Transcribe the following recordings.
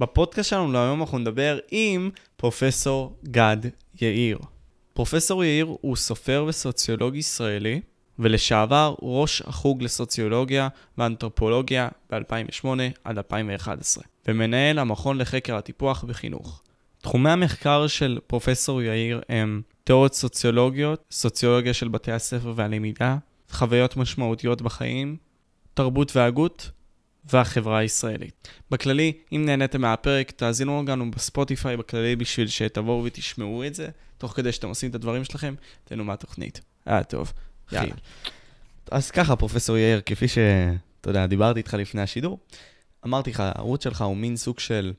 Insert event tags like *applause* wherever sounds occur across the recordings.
בפודקאסט שלנו להיום אנחנו נדבר עם פרופסור גד יאיר. פרופסור יאיר הוא סופר וסוציולוג ישראלי, ולשעבר ראש החוג לסוציולוגיה ואנתרופולוגיה ב-2008 עד 2011, ומנהל המכון לחקר הטיפוח בחינוך. תחומי המחקר של פרופסור יאיר הם תיאוריות סוציולוגיות, סוציולוגיה של בתי הספר והלמידה, חוויות משמעותיות בחיים, תרבות והגות והחברה הישראלית. בכללי, אם נהניתם מהפרק, תאזינו לנו בספוטיפיי בכללי בשביל שתבואו ותשמעו את זה, תוך כדי שאתם עושים את הדברים שלכם, תהנו מהתוכנית. אה, טוב. יאללה. אז ככה, פרופסור יאיר, כפי ש... אתה יודע, דיברתי איתך לפני השידור, אמרתי לך, הערוץ שלך הוא מין סוג של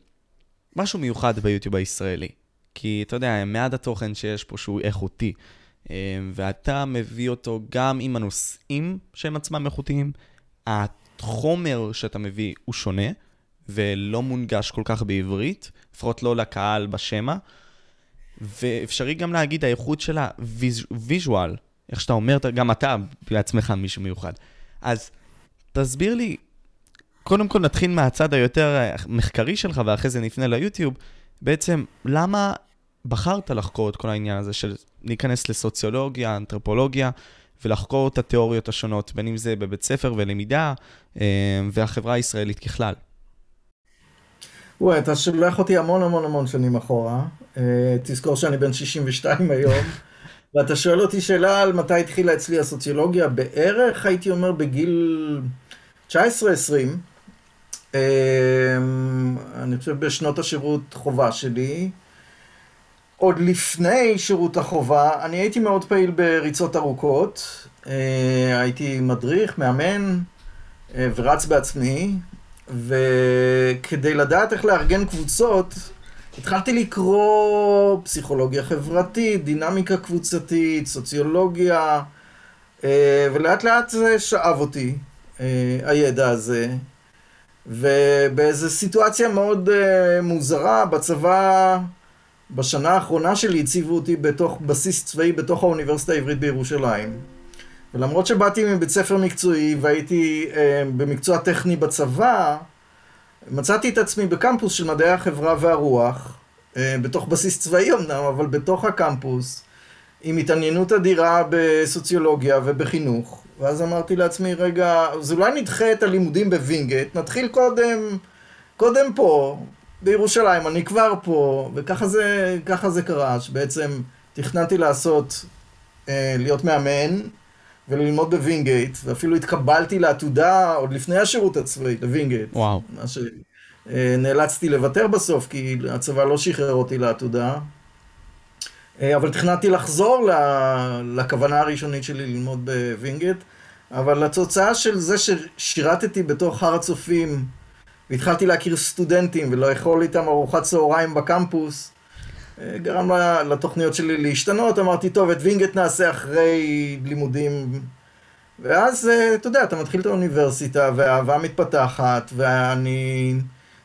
משהו מיוחד ביוטיוב הישראלי. כי אתה יודע, מעט התוכן שיש פה שהוא איכותי, אה, ואתה מביא אותו גם עם הנושאים שהם עצמם איכותיים, החומר שאתה מביא הוא שונה, ולא מונגש כל כך בעברית, לפחות לא לקהל בשמע, ואפשרי גם להגיד האיכות של הוויז'ואל, איך שאתה אומר, גם אתה בעצמך מישהו מיוחד. אז תסביר לי, קודם כל נתחיל מהצד היותר מחקרי שלך, ואחרי זה נפנה ליוטיוב. בעצם, למה בחרת לחקור את כל העניין הזה של להיכנס לסוציולוגיה, אנתרופולוגיה, ולחקור את התיאוריות השונות, בין אם זה בבית ספר ולמידה, אה, והחברה הישראלית ככלל? וואי, אתה שולח אותי המון המון המון שנים אחורה. אה, תזכור שאני בן 62 היום. *laughs* ואתה שואל אותי שאלה על מתי התחילה אצלי הסוציולוגיה, בערך הייתי אומר בגיל 19-20. אמ, אני חושב בשנות השירות חובה שלי. עוד לפני שירות החובה, אני הייתי מאוד פעיל בריצות ארוכות. אה, הייתי מדריך, מאמן אה, ורץ בעצמי. וכדי לדעת איך לארגן קבוצות, התחלתי לקרוא פסיכולוגיה חברתית, דינמיקה קבוצתית, סוציולוגיה, אה, ולאט לאט זה שאב אותי, הידע הזה. ובאיזו סיטואציה מאוד מוזרה, בצבא, בשנה האחרונה שלי הציבו אותי בתוך בסיס צבאי בתוך האוניברסיטה העברית בירושלים. ולמרות שבאתי מבית ספר מקצועי והייתי במקצוע טכני בצבא, מצאתי את עצמי בקמפוס של מדעי החברה והרוח, אה, בתוך בסיס צבאי אמנם, אבל בתוך הקמפוס, עם התעניינות אדירה בסוציולוגיה ובחינוך. ואז אמרתי לעצמי, רגע, אז אולי נדחה את הלימודים בווינגייט, נתחיל קודם, קודם פה, בירושלים, אני כבר פה, וככה זה, זה קרה, שבעצם תכננתי לעשות, אה, להיות מאמן, וללמוד בווינגייט, ואפילו התקבלתי לעתודה עוד לפני השירות הצבאי, לווינגייט. וואו. מה שנאלצתי לוותר בסוף, כי הצבא לא שחרר אותי לעתודה. אה, אבל תכננתי לחזור לכוונה הראשונית שלי ללמוד בווינגייט, אבל התוצאה של זה ששירתתי בתוך הר הצופים, והתחלתי להכיר סטודנטים ולאכול איתם ארוחת צהריים בקמפוס, גרם לתוכניות שלי להשתנות, אמרתי, טוב, את וינגייט נעשה אחרי לימודים. ואז, אה, אתה יודע, אתה מתחיל את האוניברסיטה, והאהבה מתפתחת, ואני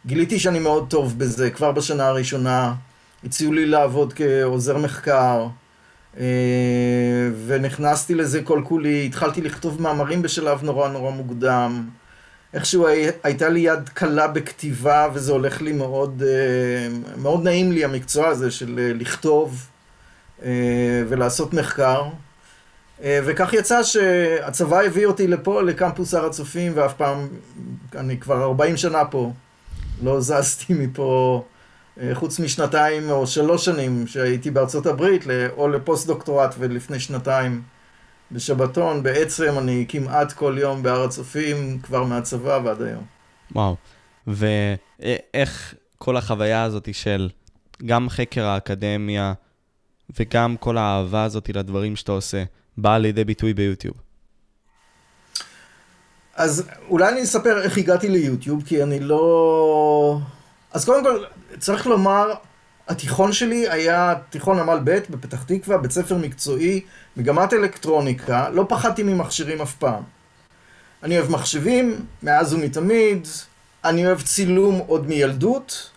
גיליתי שאני מאוד טוב בזה. כבר בשנה הראשונה הציעו לי לעבוד כעוזר מחקר, אה, ונכנסתי לזה כל כולי, התחלתי לכתוב מאמרים בשלב נורא נורא מוקדם. איכשהו הייתה לי יד קלה בכתיבה, וזה הולך לי מאוד, אה, מאוד נעים לי המקצוע הזה של אה, לכתוב אה, ולעשות מחקר. וכך יצא שהצבא הביא אותי לפה, לקמפוס הר הצופים, ואף פעם, אני כבר 40 שנה פה, לא זזתי מפה, חוץ משנתיים או שלוש שנים שהייתי בארצות הברית, או לפוסט דוקטורט ולפני שנתיים. בשבתון, בעצם אני כמעט כל יום בהר הצופים, כבר מהצבא ועד היום. וואו, ואיך כל החוויה הזאת של גם חקר האקדמיה וגם כל האהבה הזאת לדברים שאתה עושה, באה לידי ביטוי ביוטיוב? אז אולי אני אספר איך הגעתי ליוטיוב, כי אני לא... אז קודם כל, צריך לומר, התיכון שלי היה תיכון עמל ב' בפתח תקווה, בית ספר מקצועי, מגמת אלקטרוניקה, לא פחדתי ממכשירים אף פעם. אני אוהב מחשבים, מאז ומתמיד, אני אוהב צילום עוד מילדות,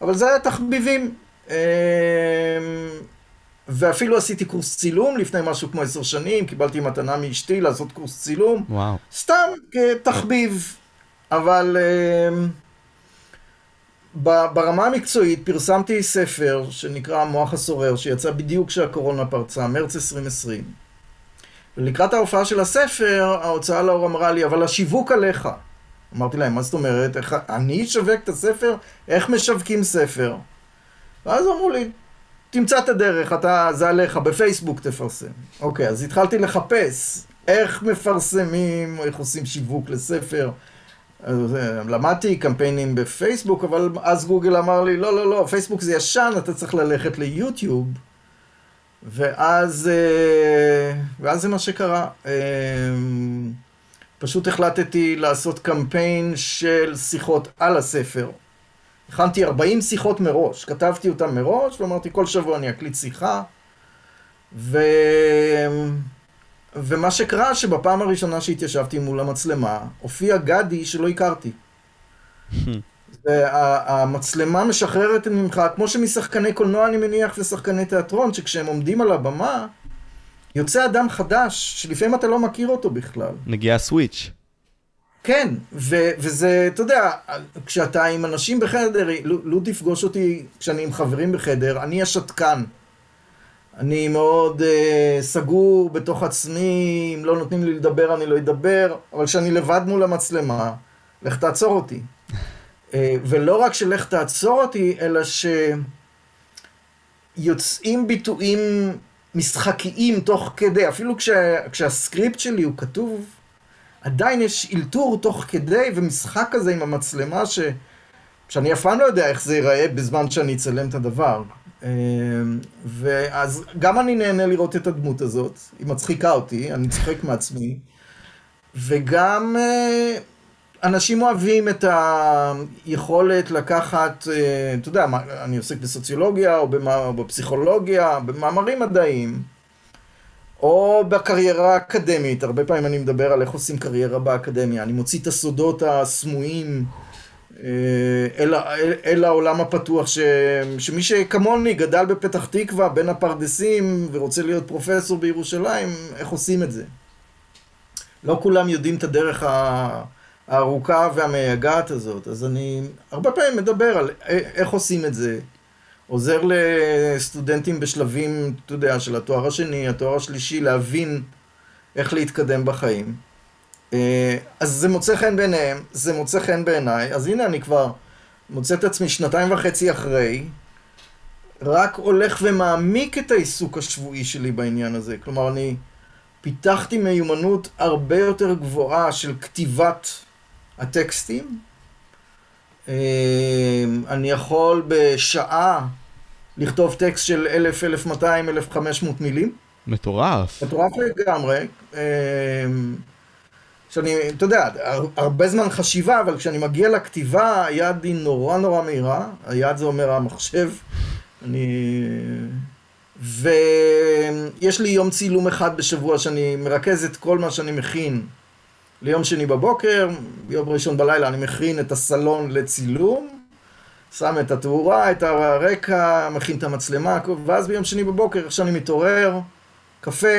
אבל זה היה תחביבים. אמ, ואפילו עשיתי קורס צילום לפני משהו כמו עשר שנים, קיבלתי מתנה מאשתי לעשות קורס צילום. וואו. סתם כתחביב. אבל... אמ, ברמה המקצועית פרסמתי ספר שנקרא המוח הסורר, שיצא בדיוק כשהקורונה פרצה, מרץ 2020. ולקראת ההופעה של הספר, ההוצאה לאור אמרה לי, אבל השיווק עליך. אמרתי להם, מה זאת אומרת? איך, אני אשווק את הספר? איך משווקים ספר? ואז אמרו לי, תמצא את הדרך, אתה, זה עליך, בפייסבוק תפרסם. אוקיי, אז התחלתי לחפש איך מפרסמים, איך עושים שיווק לספר. למדתי קמפיינים בפייסבוק, אבל אז גוגל אמר לי, לא, לא, לא, פייסבוק זה ישן, אתה צריך ללכת ליוטיוב. ואז, אה, ואז זה מה שקרה. אה, פשוט החלטתי לעשות קמפיין של שיחות על הספר. הכנתי 40 שיחות מראש, כתבתי אותן מראש, ואמרתי כל שבוע אני אקליט שיחה. ו... ומה שקרה שבפעם הראשונה שהתיישבתי מול המצלמה, הופיע גדי שלא הכרתי. *laughs* המצלמה משחררת ממך, כמו שמשחקני קולנוע אני מניח ושחקני תיאטרון, שכשהם עומדים על הבמה, יוצא אדם חדש, שלפעמים אתה לא מכיר אותו בכלל. מגיע סוויץ'. כן, ו- וזה, אתה יודע, כשאתה עם אנשים בחדר, לו תפגוש אותי כשאני עם חברים בחדר, אני השתקן. אני מאוד uh, סגור בתוך עצמי, אם לא נותנים לי לדבר אני לא אדבר, אבל כשאני לבד מול המצלמה, לך תעצור אותי. uh, ולא רק שלך תעצור אותי, אלא שיוצאים ביטויים משחקיים תוך כדי, אפילו כשה, כשהסקריפט שלי הוא כתוב, עדיין יש אלתור תוך כדי ומשחק כזה עם המצלמה ש... שאני אף פעם לא יודע איך זה ייראה בזמן שאני אצלם את הדבר. אמ, ואז גם אני נהנה לראות את הדמות הזאת, היא מצחיקה אותי, אני צוחק מעצמי, וגם אה, אנשים אוהבים את היכולת לקחת, אה, אתה יודע, אני עוסק בסוציולוגיה או בפסיכולוגיה, במאמרים מדעיים, או בקריירה האקדמית, הרבה פעמים אני מדבר על איך עושים קריירה באקדמיה, אני מוציא את הסודות הסמויים. אה, אל, אל, אל העולם הפתוח, ש, שמי שכמוני גדל בפתח תקווה בין הפרדסים ורוצה להיות פרופסור בירושלים, איך עושים את זה? לא כולם יודעים את הדרך הארוכה והמייגעת הזאת, אז אני הרבה פעמים מדבר על איך עושים את זה. עוזר לסטודנטים בשלבים, אתה יודע, של התואר השני, התואר השלישי, להבין איך להתקדם בחיים. אה, אז זה מוצא חן בעיניהם, זה מוצא חן בעיניי, אז הנה אני כבר מוצא את עצמי שנתיים וחצי אחרי, רק הולך ומעמיק את העיסוק השבועי שלי בעניין הזה. כלומר, אני פיתחתי מיומנות הרבה יותר גבוהה של כתיבת הטקסטים. אה, אני יכול בשעה לכתוב טקסט של 1,000, 1,200, 1,500 מילים. מטורף. מטורף לגמרי. שאני, אתה יודע, הרבה זמן חשיבה, אבל כשאני מגיע לכתיבה, היד היא נורא נורא מהירה, היד זה אומר המחשב, אני... ויש לי יום צילום אחד בשבוע שאני מרכז את כל מה שאני מכין ליום שני בבוקר, ביום ראשון בלילה אני מכין את הסלון לצילום, שם את התאורה, את הרקע, מכין את המצלמה, ואז ביום שני בבוקר, איך שאני מתעורר, קפה,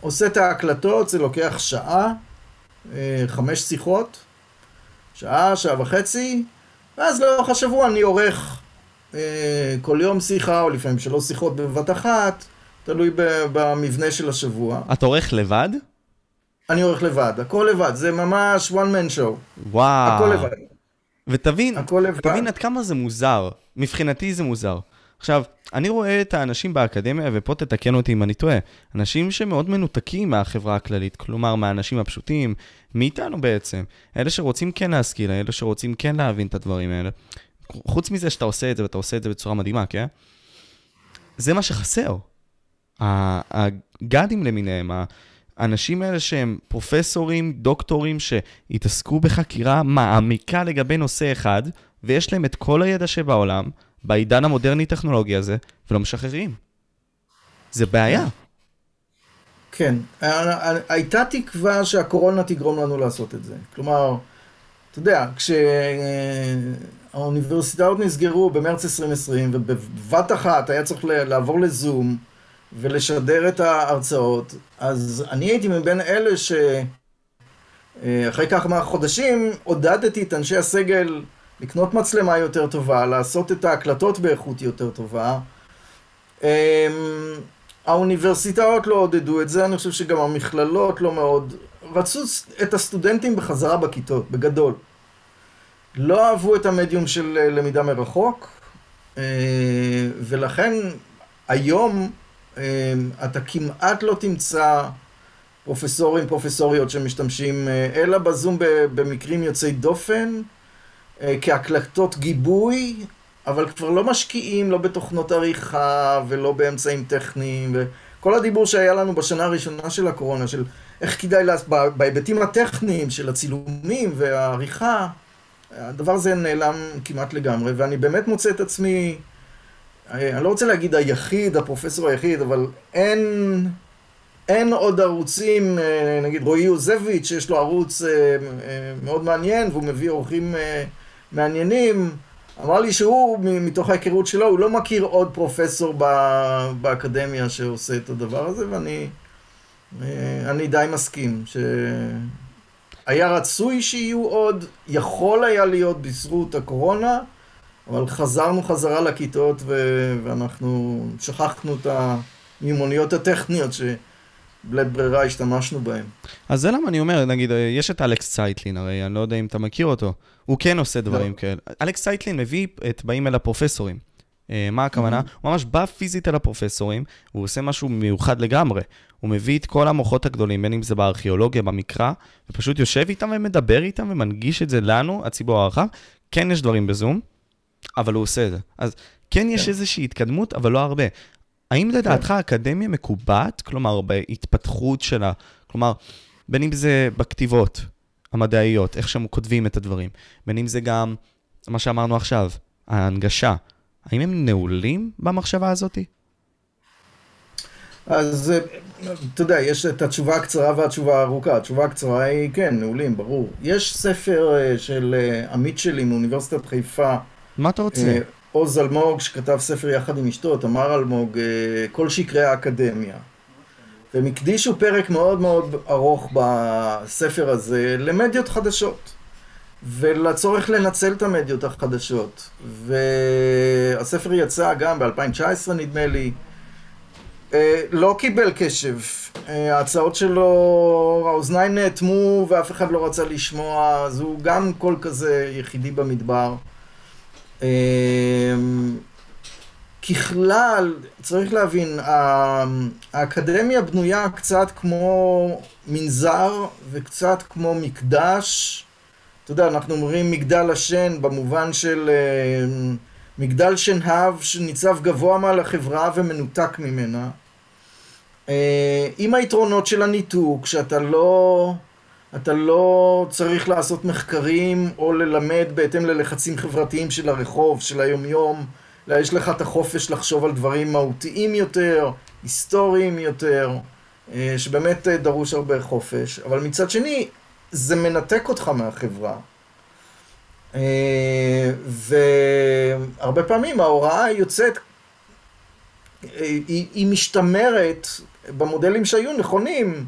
עושה את ההקלטות, זה לוקח שעה. אה, חמש שיחות, שעה, שעה וחצי, ואז לאורך השבוע אני עורך אה, כל יום שיחה, או לפעמים שלוש שיחות בבת אחת, תלוי במבנה של השבוע. אתה עורך לבד? אני עורך לבד, הכל לבד, זה ממש one man show. וואו. הכל לבד. ותבין, תבין עד כמה זה מוזר. מבחינתי זה מוזר. עכשיו, אני רואה את האנשים באקדמיה, ופה תתקן אותי אם אני טועה, אנשים שמאוד מנותקים מהחברה הכללית, כלומר, מהאנשים הפשוטים, מאיתנו בעצם. אלה שרוצים כן להשכיל, אלה שרוצים כן להבין את הדברים האלה. חוץ מזה שאתה עושה את זה, ואתה עושה את זה בצורה מדהימה, כן? זה מה שחסר. הגאדים למיניהם, האנשים האלה שהם פרופסורים, דוקטורים, שהתעסקו בחקירה מעמיקה לגבי נושא אחד, ויש להם את כל הידע שבעולם, בעידן המודרני-טכנולוגי הזה, ולא משחררים. זה בעיה. כן, הייתה תקווה שהקורונה תגרום לנו לעשות את זה. כלומר, אתה יודע, כשהאוניברסיטאות נסגרו במרץ 2020, ובבת אחת היה צריך לעבור לזום ולשדר את ההרצאות, אז אני הייתי מבין אלה שאחרי כמה חודשים עודדתי את אנשי הסגל לקנות מצלמה יותר טובה, לעשות את ההקלטות באיכות יותר טובה. אמ, האוניברסיטאות לא עודדו את זה, אני חושב שגם המכללות לא מאוד. רצו את הסטודנטים בחזרה בכיתות, בגדול. לא אהבו את המדיום של אה, למידה מרחוק, אה, ולכן היום אה, אתה כמעט לא תמצא פרופסורים, פרופסוריות שמשתמשים, אלא בזום במקרים יוצאי דופן, כהקלטות גיבוי, אבל כבר לא משקיעים לא בתוכנות עריכה ולא באמצעים טכניים. וכל הדיבור שהיה לנו בשנה הראשונה של הקורונה, של איך כדאי, לה... בהיבטים הטכניים של הצילומים והעריכה, הדבר הזה נעלם כמעט לגמרי, ואני באמת מוצא את עצמי, אני לא רוצה להגיד היחיד, הפרופסור היחיד, אבל אין, אין עוד ערוצים, נגיד רועי יוזביץ', שיש לו ערוץ אה, אה, מאוד מעניין, והוא מביא אורחים אה, מעניינים, אמר לי שהוא, מתוך ההיכרות שלו, הוא לא מכיר עוד פרופסור באקדמיה שעושה את הדבר הזה, ואני אני די מסכים, שהיה רצוי שיהיו עוד, יכול היה להיות בזכות הקורונה, אבל חזרנו חזרה לכיתות. ואנחנו שכחנו את המימוניות הטכניות שבלית ברירה השתמשנו בהן. אז זה למה אני אומר, נגיד, יש את אלכס צייטלין, הרי אני לא יודע אם אתה מכיר אותו, הוא כן עושה דברים לא. כאלה. אלכס צייטלין מביא את באים אל הפרופסורים. Uh, מה הכוונה? Mm-hmm. הוא ממש בא פיזית אל הפרופסורים, הוא עושה משהו מיוחד לגמרי. הוא מביא את כל המוחות הגדולים, בין אם זה בארכיאולוגיה, במקרא, ופשוט יושב איתם ומדבר איתם ומנגיש את זה לנו, הציבור הרחב. כן יש דברים בזום, אבל הוא עושה את זה. אז כן יש כן. איזושהי התקדמות, אבל לא הרבה. האם לדעתך כן. האקדמיה מקובעת, כלומר, בהתפתחות שלה, כלומר, בין אם זה בכתיבות המדעיות, איך שהם כותבים את הדברים, בין אם זה גם מה שאמרנו עכשיו, ההנגשה, האם הם נעולים במחשבה הזאתי? אז אתה יודע, יש את התשובה הקצרה והתשובה הארוכה. התשובה הקצרה היא כן, נעולים, ברור. יש ספר אה, של אה, עמית שלי מאוניברסיטת חיפה. מה אתה רוצה? אה, עוז אלמוג, שכתב ספר יחד עם אשתו, תמר אלמוג, כל שקרי האקדמיה. והם הקדישו פרק מאוד מאוד ארוך בספר הזה למדיות חדשות. ולצורך לנצל את המדיות החדשות. והספר יצא גם ב-2019 נדמה לי. אה, לא קיבל קשב. אה, ההצעות שלו, האוזניים נאטמו ואף אחד לא רצה לשמוע, אז הוא גם קול כזה יחידי במדבר. אה, ככלל, צריך להבין, האקדמיה בנויה קצת כמו מנזר וקצת כמו מקדש. אתה יודע, אנחנו אומרים מגדל השן במובן של מגדל שנהב שניצב גבוה מעל החברה ומנותק ממנה. אה, עם היתרונות של הניתוק, שאתה לא, אתה לא צריך לעשות מחקרים או ללמד בהתאם ללחצים חברתיים של הרחוב, של היומיום, אלא יש לך את החופש לחשוב על דברים מהותיים יותר, היסטוריים יותר, אה, שבאמת אה, דרוש הרבה חופש, אבל מצד שני, זה מנתק אותך מהחברה. והרבה פעמים ההוראה יוצאת, היא, היא משתמרת במודלים שהיו נכונים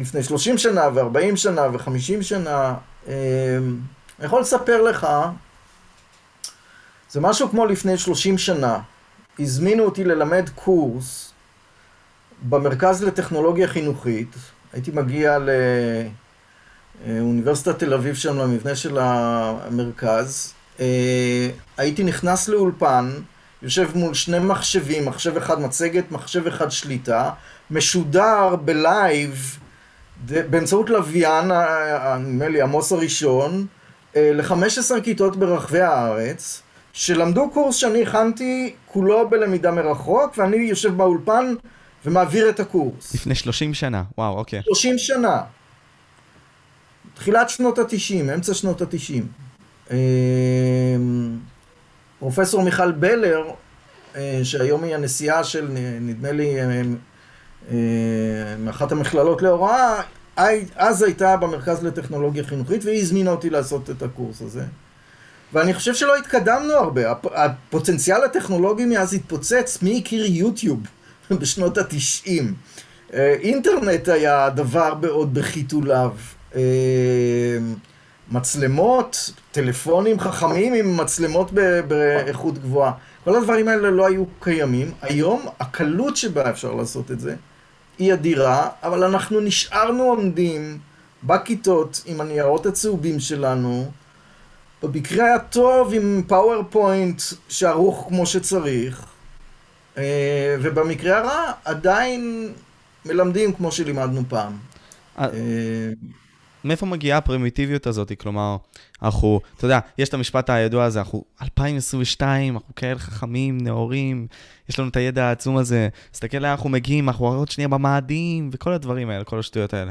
לפני 30 שנה ו-40 שנה ו-50 שנה. אמ, אני יכול לספר לך, זה משהו כמו לפני 30 שנה. הזמינו אותי ללמד קורס במרכז לטכנולוגיה חינוכית. הייתי מגיע לאוניברסיטת תל אביב שם, למבנה של המרכז. אה, הייתי נכנס לאולפן, יושב מול שני מחשבים, מחשב אחד מצגת, מחשב אחד שליטה, משודר בלייב באמצעות לוויין, נדמה לי עמוס הראשון, אה, ל-15 כיתות ברחבי הארץ, שלמדו קורס שאני הכנתי כולו בלמידה מרחוק, ואני יושב באולפן ומעביר את הקורס. לפני 30 שנה, וואו, אוקיי. 30 שנה. תחילת שנות ה-90, אמצע שנות ה-90. פרופסור מיכל בלר, אה, שהיום היא הנשיאה של, נדמה לי, אה, אה, מאחת המכללות להוראה, אז הייתה במרכז לטכנולוגיה חינוכית, והיא הזמינה אותי לעשות את הקורס הזה. ואני חושב שלא התקדמנו הרבה. הפוטנציאל הטכנולוגי מאז התפוצץ, מי הכיר יוטיוב *laughs* בשנות התשעים? אינטרנט היה דבר בעוד בחיתוליו. מצלמות, טלפונים חכמים עם מצלמות באיכות גבוהה. כל הדברים האלה לא היו קיימים. היום הקלות שבה אפשר לעשות את זה היא אדירה, אבל אנחנו נשארנו עומדים בכיתות עם הניירות הצהובים שלנו, במקרה הטוב עם PowerPoint שערוך כמו שצריך, אה, ובמקרה הרע עדיין מלמדים כמו שלימדנו פעם. אה, מאיפה מגיעה הפרימיטיביות הזאת? כלומר, אנחנו, אתה יודע, יש את המשפט הידוע הזה, אנחנו 2022, אנחנו כאלה חכמים, נאורים, יש לנו את הידע העצום הזה, תסתכל לאן אנחנו מגיעים, אנחנו עוד שנייה במאדים, וכל הדברים האלה, כל השטויות האלה.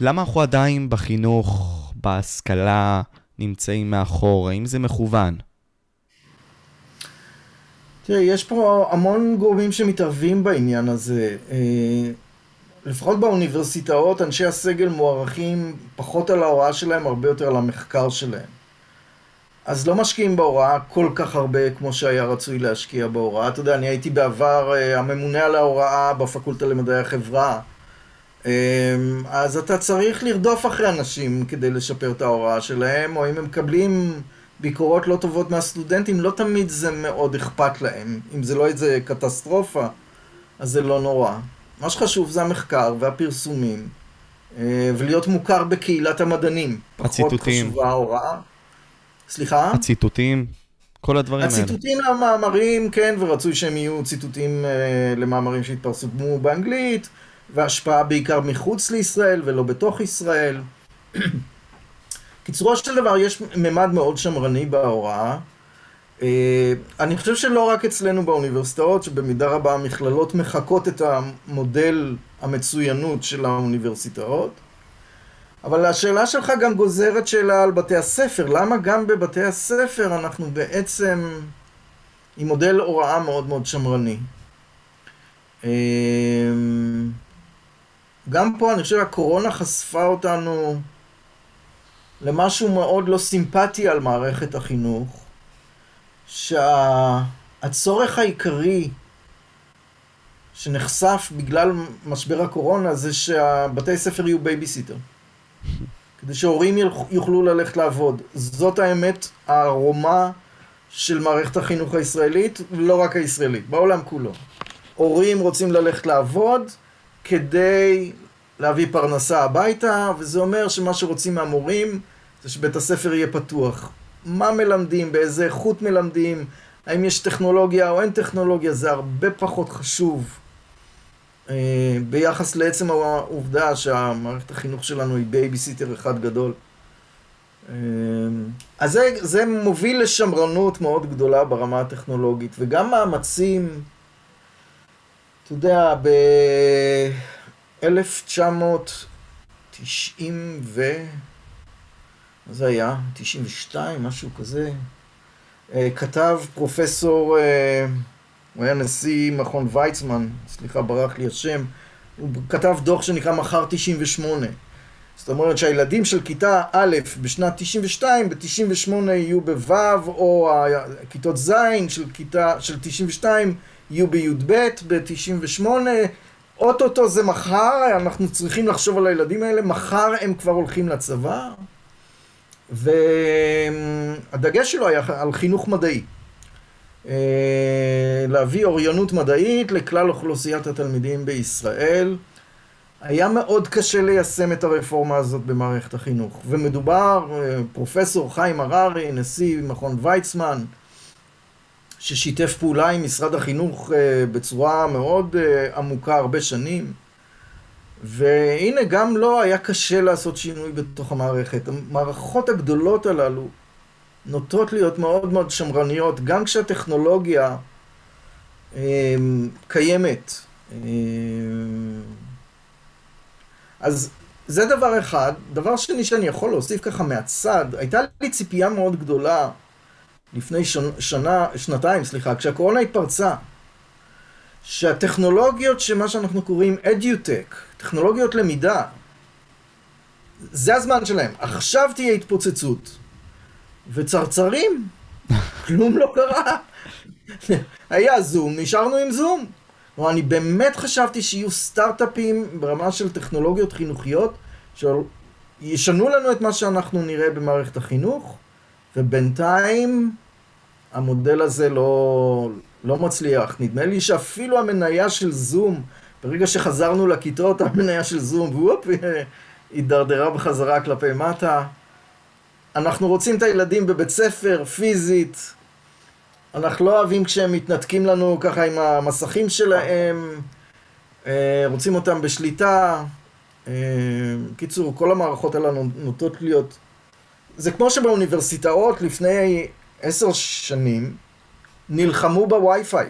למה אנחנו עדיין בחינוך, בהשכלה, נמצאים מאחור? האם זה מכוון? תראה, יש פה המון גורמים שמתערבים בעניין הזה. לפחות באוניברסיטאות, אנשי הסגל מוערכים פחות על ההוראה שלהם, הרבה יותר על המחקר שלהם. אז לא משקיעים בהוראה כל כך הרבה כמו שהיה רצוי להשקיע בהוראה. אתה יודע, אני הייתי בעבר אה, הממונה על ההוראה בפקולטה למדעי החברה. אה, אז אתה צריך לרדוף אחרי אנשים כדי לשפר את ההוראה שלהם, או אם הם מקבלים ביקורות לא טובות מהסטודנטים, לא תמיד זה מאוד אכפת להם. אם זה לא איזה קטסטרופה, אז זה לא נורא. מה שחשוב זה המחקר והפרסומים, אה, ולהיות מוכר בקהילת המדענים. הציטוטים. פחות חשובה ההוראה. סליחה? הציטוטים, כל הדברים האלה. הציטוטים למאמרים, כן, ורצוי שהם יהיו ציטוטים אה, למאמרים שהתפרסמו באנגלית, והשפעה בעיקר מחוץ לישראל ולא בתוך ישראל. *clears throat* קיצורו של דבר, יש ממד מאוד שמרני בהוראה. אה, אני חושב שלא רק אצלנו באוניברסיטאות, שבמידה רבה המכללות מחקות את המודל המצוינות של האוניברסיטאות, אבל השאלה שלך גם גוזרת שאלה על בתי הספר. למה גם בבתי הספר אנחנו בעצם עם מודל הוראה מאוד מאוד שמרני? אה, גם פה אני חושב שהקורונה חשפה אותנו למשהו מאוד לא סימפטי על מערכת החינוך. שהצורך העיקרי שנחשף בגלל משבר הקורונה זה שהבתי ספר יהיו בייביסיטר. כדי שהורים יוכלו ללכת לעבוד. זאת האמת הערומה של מערכת החינוך הישראלית, ולא רק הישראלית, בעולם כולו. הורים רוצים ללכת לעבוד כדי להביא פרנסה הביתה, וזה אומר שמה שרוצים מהמורים זה שבית הספר יהיה פתוח. מה מלמדים, באיזה איכות מלמדים, האם יש טכנולוגיה או אין טכנולוגיה, זה הרבה פחות חשוב אה, ביחס לעצם העובדה שהמערכת החינוך שלנו היא בייביסיטר אחד גדול. אה, אז זה, זה מוביל לשמרנות מאוד גדולה ברמה הטכנולוגית, וגם מאמצים, אתה יודע, ב-1990 ו... זה היה? 92, משהו כזה. אה, כתב פרופסור, אה, הוא היה נשיא מכון ויצמן, סליחה, ברח לי השם, הוא כתב דוח שנקרא מחר 98. זאת אומרת שהילדים של כיתה א' בשנת 92, ב-98 יהיו בו', או כיתות ז' של כיתה, של 92 יהיו בי"ב, ב-98, אוטוטו זה מחר, אנחנו צריכים לחשוב על הילדים האלה, מחר הם כבר הולכים לצבא. והדגש שלו היה על חינוך מדעי. אה, להביא אוריינות מדעית לכלל אוכלוסיית התלמידים בישראל. היה מאוד קשה ליישם את הרפורמה הזאת במערכת החינוך. ומדובר, אה, פרופסור חיים הררי, נשיא מכון ויצמן, ששיתף פעולה עם משרד החינוך אה, בצורה מאוד עמוקה הרבה שנים. והנה, גם לא היה קשה לעשות שינוי בתוך המערכת. המערכות הגדולות הללו נוטות להיות מאוד מאוד שמרניות, גם כשהטכנולוגיה אה, קיימת. אה, אז זה דבר אחד. דבר שני שאני יכול להוסיף ככה מהצד, הייתה לי ציפייה מאוד גדולה לפני שנה, שנתיים, סליחה, כשהקורונה התפרצה. שהטכנולוגיות שמה שאנחנו קוראים אדיוטק, טכנולוגיות למידה, זה הזמן שלהם. עכשיו תהיה התפוצצות. וצרצרים, *laughs* כלום לא קרה. היה זום, נשארנו עם זום. כלומר, אני באמת חשבתי שיהיו סטארט-אפים ברמה של טכנולוגיות חינוכיות ישנו לנו את מה שאנחנו נראה במערכת החינוך, ובינתיים המודל הזה לא, לא מצליח. נדמה לי שאפילו המניה של זום, ברגע שחזרנו לכיתות, *laughs* המניה של זום, וופ, הידרדרה בחזרה כלפי מטה. אנחנו רוצים את הילדים בבית ספר, פיזית. אנחנו לא אוהבים כשהם מתנתקים לנו ככה עם המסכים שלהם. אה, רוצים אותם בשליטה. אה, קיצור, כל המערכות האלה נוטות להיות... זה כמו שבאוניברסיטאות לפני עשר שנים נלחמו בווי-פיי.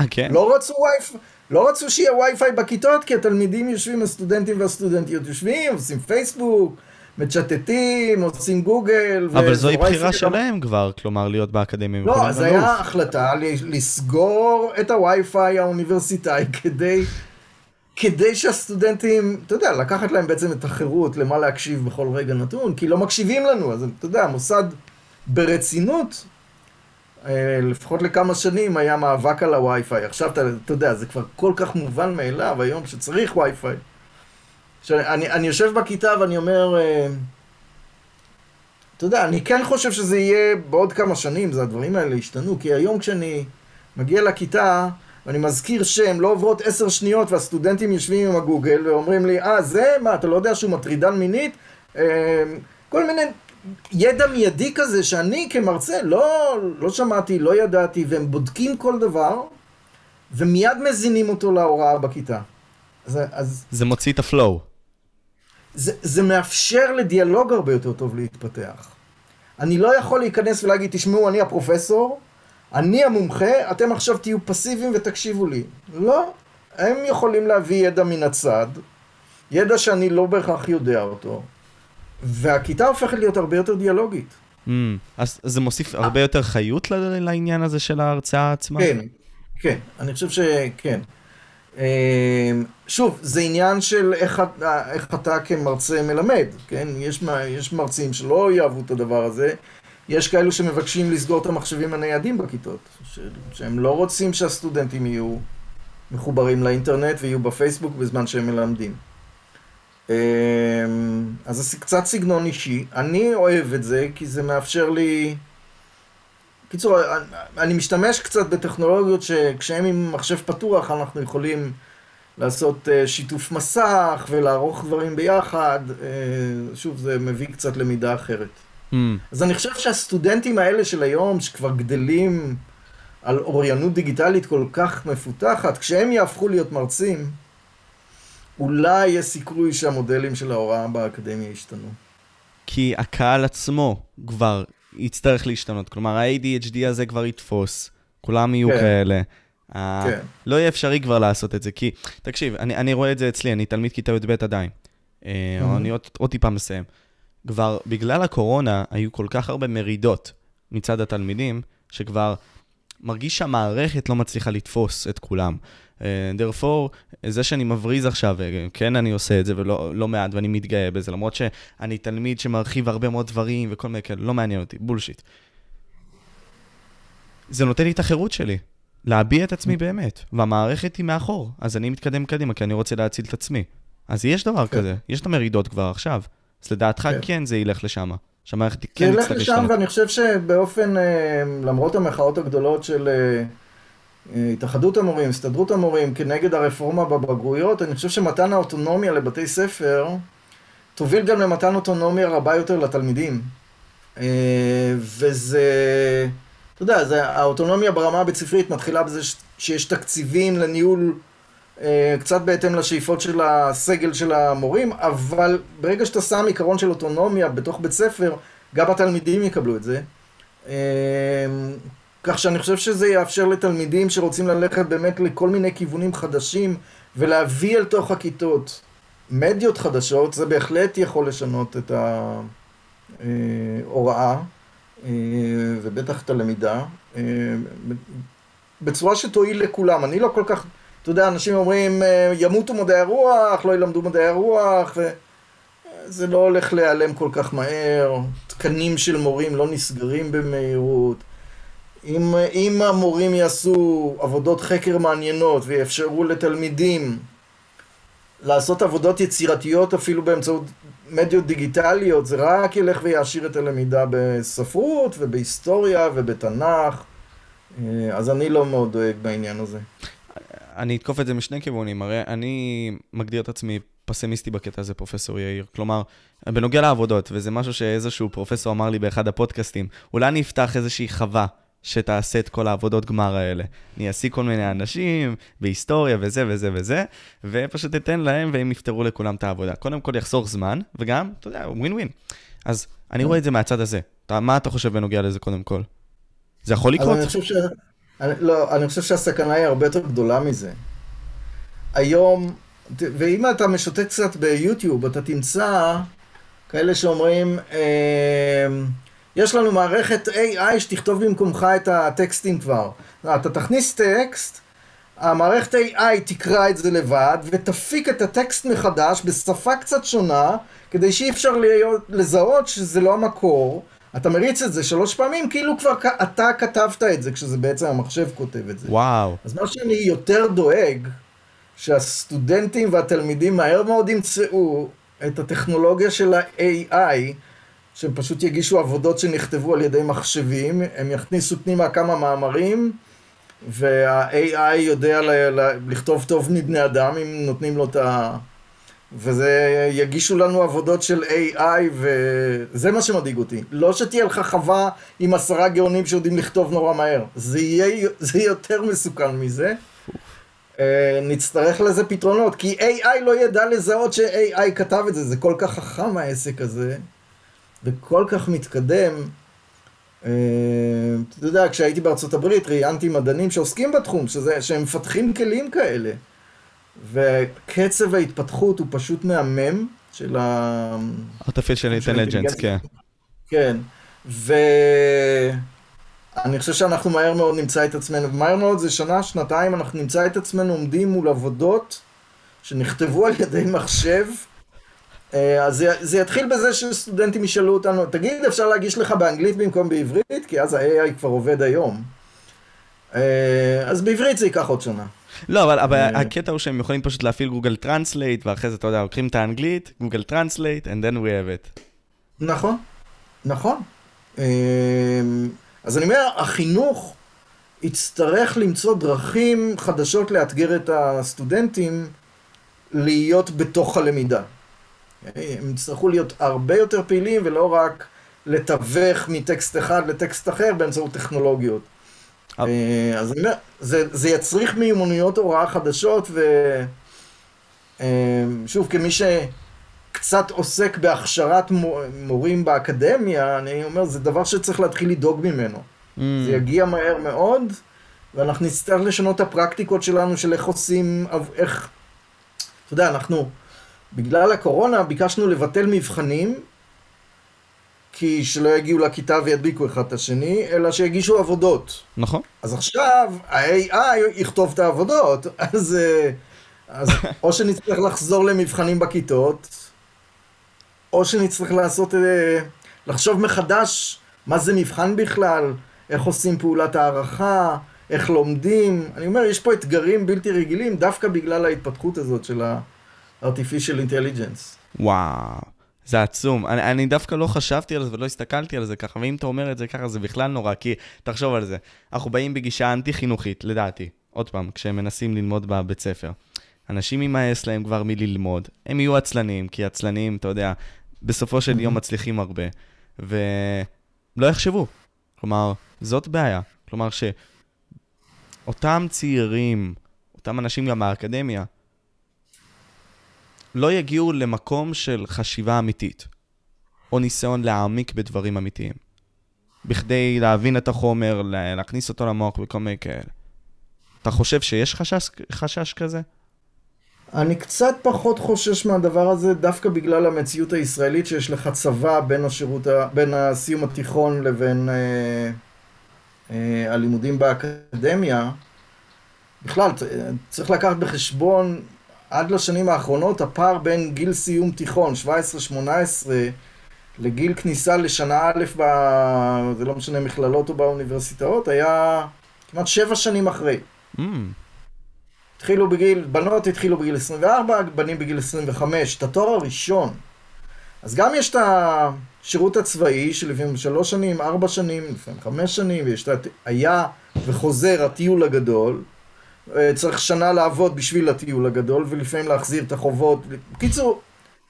אה, כן? לא רצו וי-פיי. לא רצו שיהיה וי-פיי בכיתות, כי התלמידים יושבים, הסטודנטים והסטודנטיות יושבים, עושים פייסבוק, מצ'טטים, עושים גוגל. אבל זוהי בחירה שלהם כבר, כלומר, להיות באקדמיה. לא, אז היה החלטה לסגור את הווי-פיי האוניברסיטאי *laughs* כדי... כדי שהסטודנטים, אתה יודע, לקחת להם בעצם את החירות למה להקשיב בכל רגע נתון, כי לא מקשיבים לנו, אז אתה יודע, המוסד ברצינות לפחות לכמה שנים היה מאבק על הווי-פיי. עכשיו אתה, אתה יודע, זה כבר כל כך מובן מאליו היום שצריך וי-פיי. שאני אני יושב בכיתה ואני אומר, אה, אתה יודע, אני כן חושב שזה יהיה בעוד כמה שנים, זה הדברים האלה ישתנו, כי היום כשאני מגיע לכיתה ואני מזכיר שם, לא עוברות עשר שניות והסטודנטים יושבים עם הגוגל ואומרים לי, אה, זה? מה, אתה לא יודע שהוא מטרידן מינית? אה, כל מיני ידע מיידי כזה שאני כמרצה לא, לא שמעתי, לא ידעתי, והם בודקים כל דבר, ומיד מזינים אותו להוראה בכיתה. אז, אז... זה מוציא את הפלואו. זה, זה מאפשר לדיאלוג הרבה יותר טוב להתפתח. אני לא יכול להיכנס ולהגיד, תשמעו, אני הפרופסור, אני המומחה, אתם עכשיו תהיו פסיביים ותקשיבו לי. לא, הם יכולים להביא ידע מן הצד, ידע שאני לא בהכרח יודע אותו. והכיתה הופכת להיות הרבה יותר דיאלוגית. Mm, אז זה מוסיף הרבה יותר חיות לעניין הזה של ההרצאה עצמה? כן, כן, אני חושב שכן. אמ, שוב, זה עניין של איך, איך אתה כמרצה מלמד, כן? יש, יש מרצים שלא יאהבו את הדבר הזה, יש כאלו שמבקשים לסגור את המחשבים הניידים בכיתות, ש, שהם לא רוצים שהסטודנטים יהיו מחוברים לאינטרנט ויהיו בפייסבוק בזמן שהם מלמדים. אמ, אז זה קצת סגנון אישי. אני אוהב את זה, כי זה מאפשר לי... קיצור, אני משתמש קצת בטכנולוגיות שכשהם עם מחשב פתוח אנחנו יכולים לעשות אה, שיתוף מסך ולערוך דברים ביחד. אה, שוב, זה מביא קצת למידה אחרת. Mm. אז אני חושב שהסטודנטים האלה של היום, שכבר גדלים על אוריינות דיגיטלית כל כך מפותחת, כשהם יהפכו להיות מרצים, אולי יש סיכוי שהמודלים של ההוראה באקדמיה ישתנו. כי הקהל עצמו כבר יצטרך להשתנות. כלומר, ה-ADHD הזה כבר יתפוס, כולם יהיו כן. כאלה. כן. לא יהיה אפשרי כבר לעשות את זה, כי, תקשיב, אני, אני רואה את זה אצלי, אני תלמיד כיתה י"ב עדיין. Mm-hmm. אני עוד, עוד טיפה מסיים. כבר בגלל הקורונה היו כל כך הרבה מרידות מצד התלמידים, שכבר מרגיש שהמערכת לא מצליחה לתפוס את כולם. דרפור, אה, זה שאני מבריז עכשיו, אה, כן אני עושה את זה ולא לא מעט ואני מתגאה בזה, למרות שאני תלמיד שמרחיב הרבה מאוד דברים וכל מיני כאלה, לא מעניין אותי, בולשיט. זה נותן לי את החירות שלי, להביע את עצמי באמת, והמערכת היא מאחור, אז אני מתקדם קדימה כי אני רוצה להציל את עצמי. אז יש דבר כן. כזה, יש את המרידות כבר עכשיו. אז לדעתך כן, כן זה ילך לשם. שהמערכת כן תצטרך להשתנות. זה ילך לשם, ואני חושב שבאופן, אה, למרות המחאות הגדולות של התאחדות המורים, הסתדרות המורים, כנגד הרפורמה בבגרויות, אני חושב שמתן האוטונומיה לבתי ספר תוביל גם למתן אוטונומיה רבה יותר לתלמידים. אה, וזה, אתה יודע, זה, האוטונומיה ברמה הבית ספרית מתחילה בזה שיש תקציבים לניהול אה, קצת בהתאם לשאיפות של הסגל של המורים, אבל ברגע שאתה שם עיקרון של אוטונומיה בתוך בית ספר, גם התלמידים יקבלו את זה. אה, כך שאני חושב שזה יאפשר לתלמידים שרוצים ללכת באמת לכל מיני כיוונים חדשים ולהביא אל תוך הכיתות מדיות חדשות, זה בהחלט יכול לשנות את ההוראה אה, ובטח את הלמידה אה, בצורה שתועיל לכולם. אני לא כל כך, אתה יודע, אנשים אומרים אה, ימותו מדעי הרוח, לא ילמדו מדעי הרוח, וזה לא הולך להיעלם כל כך מהר, תקנים של מורים לא נסגרים במהירות. אם, אם המורים יעשו עבודות חקר מעניינות ויאפשרו לתלמידים לעשות עבודות יצירתיות אפילו באמצעות מדיות דיגיטליות, זה רק ילך ויעשיר את הלמידה בספרות ובהיסטוריה ובתנ"ך, אה, אז אני לא מאוד דואג בעניין הזה. אני אתקוף את זה משני כיוונים, הרי אני מגדיר את עצמי פסימיסטי בקטע הזה, פרופסור יאיר. כלומר, בנוגע לעבודות, וזה משהו שאיזשהו פרופסור אמר לי באחד הפודקאסטים, אולי אני אפתח איזושהי חווה שתעשה את כל העבודות גמר האלה. אני אעסיק כל מיני אנשים בהיסטוריה וזה וזה וזה, ופשוט אתן להם והם יפתרו לכולם את העבודה. קודם כל יחסוך זמן, וגם, אתה יודע, ווין ווין. אז אני רואה את זה מהצד הזה. אתה, מה אתה חושב בנוגע לזה קודם כל? זה יכול לקרות? אני חושב, ש... אני, לא, אני חושב שהסכנה היא הרבה יותר גדולה מזה. היום, ואם אתה משוטט קצת ביוטיוב, אתה תמצא כאלה שאומרים, אה, יש לנו מערכת AI שתכתוב במקומך את הטקסטים כבר. אתה תכניס טקסט, המערכת AI תקרא את זה לבד, ותפיק את הטקסט מחדש בשפה קצת שונה, כדי שאי אפשר לזהות שזה לא המקור. אתה מריץ את זה שלוש פעמים, כאילו כבר אתה כתבת את זה, כשזה בעצם המחשב כותב את זה. וואו. אז מה שאני יותר דואג, שהסטודנטים והתלמידים מהר מאוד ימצאו את הטכנולוגיה של ה-AI, שהם פשוט יגישו עבודות שנכתבו על ידי מחשבים, הם יכניסו פנימה כמה מאמרים, וה-AI יודע ל- ל- לכתוב טוב מבני אדם אם נותנים לו את ה... וזה יגישו לנו עבודות של AI, וזה מה שמדאיג אותי. לא שתהיה לך חווה עם עשרה גאונים שיודעים לכתוב נורא מהר. זה יהיה, זה יהיה יותר מסוכן מזה. אה, נצטרך לזה פתרונות, כי AI לא ידע לזהות ש-AI כתב את זה, זה כל כך חכם העסק הזה. וכל כך מתקדם. אה, אתה יודע, כשהייתי בארצות הברית ראיינתי מדענים שעוסקים בתחום, שזה, שהם מפתחים כלים כאלה. וקצב ההתפתחות הוא פשוט מהמם של ה... artificial intelligence, כן. כן, ואני חושב שאנחנו מהר מאוד נמצא את עצמנו, מהר מאוד זה שנה, שנתיים, אנחנו נמצא את עצמנו עומדים מול עבודות שנכתבו על ידי מחשב. אה, אז זה, זה יתחיל בזה שסטודנטים ישאלו אותנו, תגיד, אפשר להגיש לך באנגלית במקום בעברית? כי אז ה-AI כבר עובד היום. אה, אז בעברית זה ייקח עוד שנה. לא, אבל, אבל אה. הקטע הוא שהם יכולים פשוט להפעיל Google Translate, ואחרי זה, אתה יודע, לוקחים את האנגלית, Google Translate, and then we have it. נכון, נכון. אז אני אומר, החינוך יצטרך למצוא דרכים חדשות לאתגר את הסטודנטים להיות בתוך הלמידה. הם יצטרכו להיות הרבה יותר פעילים ולא רק לתווך מטקסט אחד לטקסט אחר באמצעות טכנולוגיות. אה. אה, אז אני אומר, זה, זה יצריך מיומנויות הוראה חדשות, ושוב, אה, כמי שקצת עוסק בהכשרת מורים באקדמיה, אני אומר, זה דבר שצריך להתחיל לדאוג ממנו. Mm. זה יגיע מהר מאוד, ואנחנו נצטרך לשנות את הפרקטיקות שלנו של איך עושים, איך, אתה יודע, אנחנו... בגלל הקורונה ביקשנו לבטל מבחנים, כי שלא יגיעו לכיתה וידביקו אחד את השני, אלא שיגישו עבודות. נכון. אז עכשיו ה-AI יכתוב את העבודות, אז, אה, אז או שנצטרך לחזור למבחנים בכיתות, או שנצטרך לעשות, אה, לחשוב מחדש מה זה מבחן בכלל, איך עושים פעולת הערכה, איך לומדים. אני אומר, יש פה אתגרים בלתי רגילים דווקא בגלל ההתפתחות הזאת של ה... artificial intelligence. וואו, זה עצום. אני, אני דווקא לא חשבתי על זה ולא הסתכלתי על זה ככה, ואם אתה אומר את זה ככה, זה בכלל נורא, כי תחשוב על זה. אנחנו באים בגישה אנטי-חינוכית, לדעתי. עוד פעם, כשהם מנסים ללמוד בבית ספר. אנשים יימאס להם כבר מללמוד, הם יהיו עצלנים, כי עצלנים, אתה יודע, בסופו של יום מצליחים הרבה, ולא יחשבו. כלומר, זאת בעיה. כלומר, שאותם צעירים, אותם אנשים גם מהאקדמיה, לא יגיעו למקום של חשיבה אמיתית, או ניסיון להעמיק בדברים אמיתיים, בכדי להבין את החומר, להכניס אותו למוח וכל מיני כאלה. אתה חושב שיש חשש, חשש כזה? אני קצת פחות חושש מהדבר הזה, דווקא בגלל המציאות הישראלית שיש לך צבא בין, השירות, בין הסיום התיכון לבין אה, אה, הלימודים באקדמיה. בכלל, צריך לקחת בחשבון עד לשנים האחרונות הפער בין גיל סיום תיכון, 17-18, לגיל כניסה לשנה א', ב... זה לא משנה, מכללות או באוניברסיטאות, היה כמעט שבע שנים אחרי. Mm. התחילו בגיל, בנות התחילו בגיל 24, בנים בגיל 25. את התואר הראשון אז גם יש את השירות הצבאי, שלפעמים שלוש שנים, ארבע שנים, לפעמים חמש שנים, ויש את היה וחוזר הטיול הגדול. אה, צריך שנה לעבוד בשביל הטיול הגדול, ולפעמים להחזיר את החובות. בקיצור,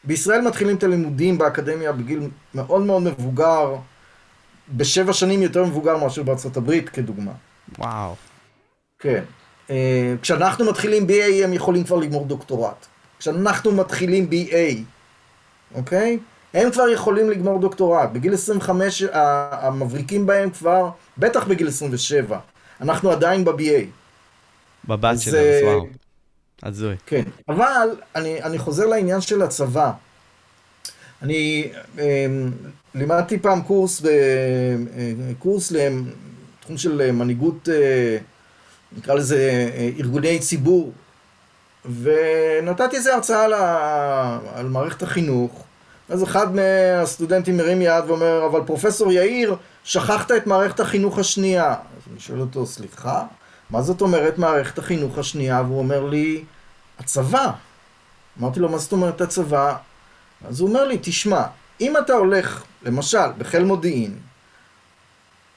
בישראל מתחילים את הלימודים באקדמיה בגיל מאוד מאוד מבוגר, בשבע שנים יותר מבוגר מאשר בארצות הברית, כדוגמה. וואו. כן. אה, כשאנחנו מתחילים BA הם יכולים כבר לגמור דוקטורט. כשאנחנו מתחילים BA, אוקיי? הם כבר יכולים לגמור דוקטורט. בגיל 25 המבריקים בהם כבר, בטח בגיל 27. אנחנו עדיין ב-BA. בבת שלנו, אז וואו. הזוי. כן, אבל אני, אני חוזר לעניין של הצבא. אני אה, לימדתי פעם קורס, ב, אה, קורס לתחום של מנהיגות, אה, נקרא לזה ארגוני ציבור, ונתתי איזה הרצאה על, על מערכת החינוך, אז אחד מהסטודנטים מרים יד ואומר, אבל פרופסור יאיר, שכחת את מערכת החינוך השנייה. אז אני שואל אותו, סליחה? מה זאת אומרת מערכת החינוך השנייה? והוא אומר לי, הצבא. אמרתי לו, מה זאת אומרת הצבא? אז הוא אומר לי, תשמע, אם אתה הולך, למשל, בחיל מודיעין,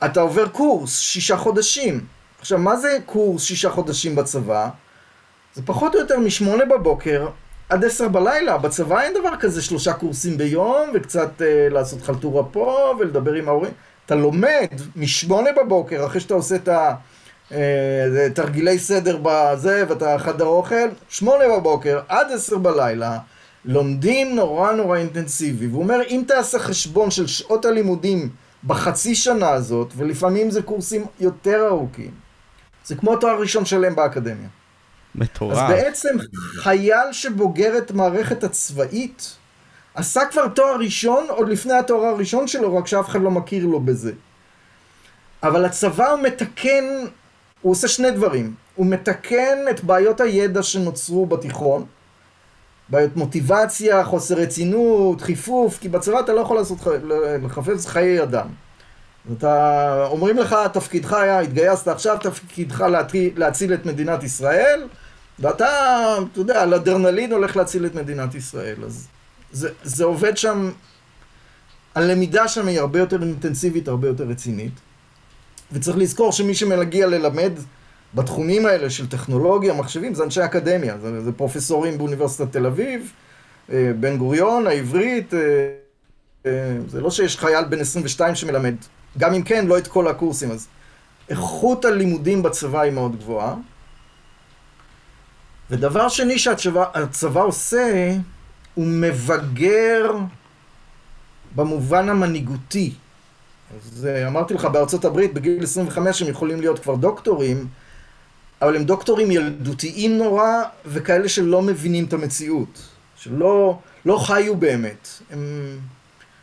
אתה עובר קורס שישה חודשים. עכשיו, מה זה קורס שישה חודשים בצבא? זה פחות או יותר משמונה בבוקר עד עשר בלילה. בצבא אין דבר כזה שלושה קורסים ביום, וקצת אה, לעשות חלטורה פה, ולדבר עם ההורים. אתה לומד משמונה בבוקר, אחרי שאתה עושה את ה... אה, תרגילי סדר בזה, ואתה חדר אוכל, שמונה בבוקר עד עשר בלילה, לומדים נורא נורא אינטנסיבי. והוא אומר, אם תעשה חשבון של שעות הלימודים בחצי שנה הזאת, ולפעמים זה קורסים יותר ארוכים, זה כמו תואר ראשון שלם באקדמיה. מטורף. אז בעצם חייל שבוגר את מערכת הצבאית, עשה כבר תואר ראשון עוד לפני התואר הראשון שלו, רק שאף אחד לא מכיר לו בזה. אבל הצבא הוא מתקן הוא עושה שני דברים. הוא מתקן את בעיות הידע שנוצרו בתיכון, בעיות מוטיבציה, חוסר רצינות, חיפוף, כי בצבא אתה לא יכול לעשות, לחפש חיי אדם. אתה, אומרים לך, תפקידך היה, התגייסת עכשיו, תפקידך להציל, להציל את מדינת ישראל, ואתה, אתה יודע, על אדרנלין הולך להציל את מדינת ישראל. אז זה, זה עובד שם, הלמידה שם היא הרבה יותר אינטנסיבית, הרבה יותר רצינית. וצריך לזכור שמי שמגיע ללמד בתחומים האלה של טכנולוגיה, מחשבים, זה אנשי אקדמיה, זה, זה פרופסורים באוניברסיטת תל אביב, אה, בן גוריון, העברית, אה, אה, זה לא שיש חייל בן 22 שמלמד, גם אם כן, לא את כל הקורסים, אז איכות הלימודים בצבא היא מאוד גבוהה. ודבר שני שהצבא עושה, הוא מבגר במובן המנהיגותי. אז אמרתי לך, בארצות הברית בגיל 25 הם יכולים להיות כבר דוקטורים, אבל הם דוקטורים ילדותיים נורא, וכאלה שלא מבינים את המציאות, שלא לא חיו באמת. הם...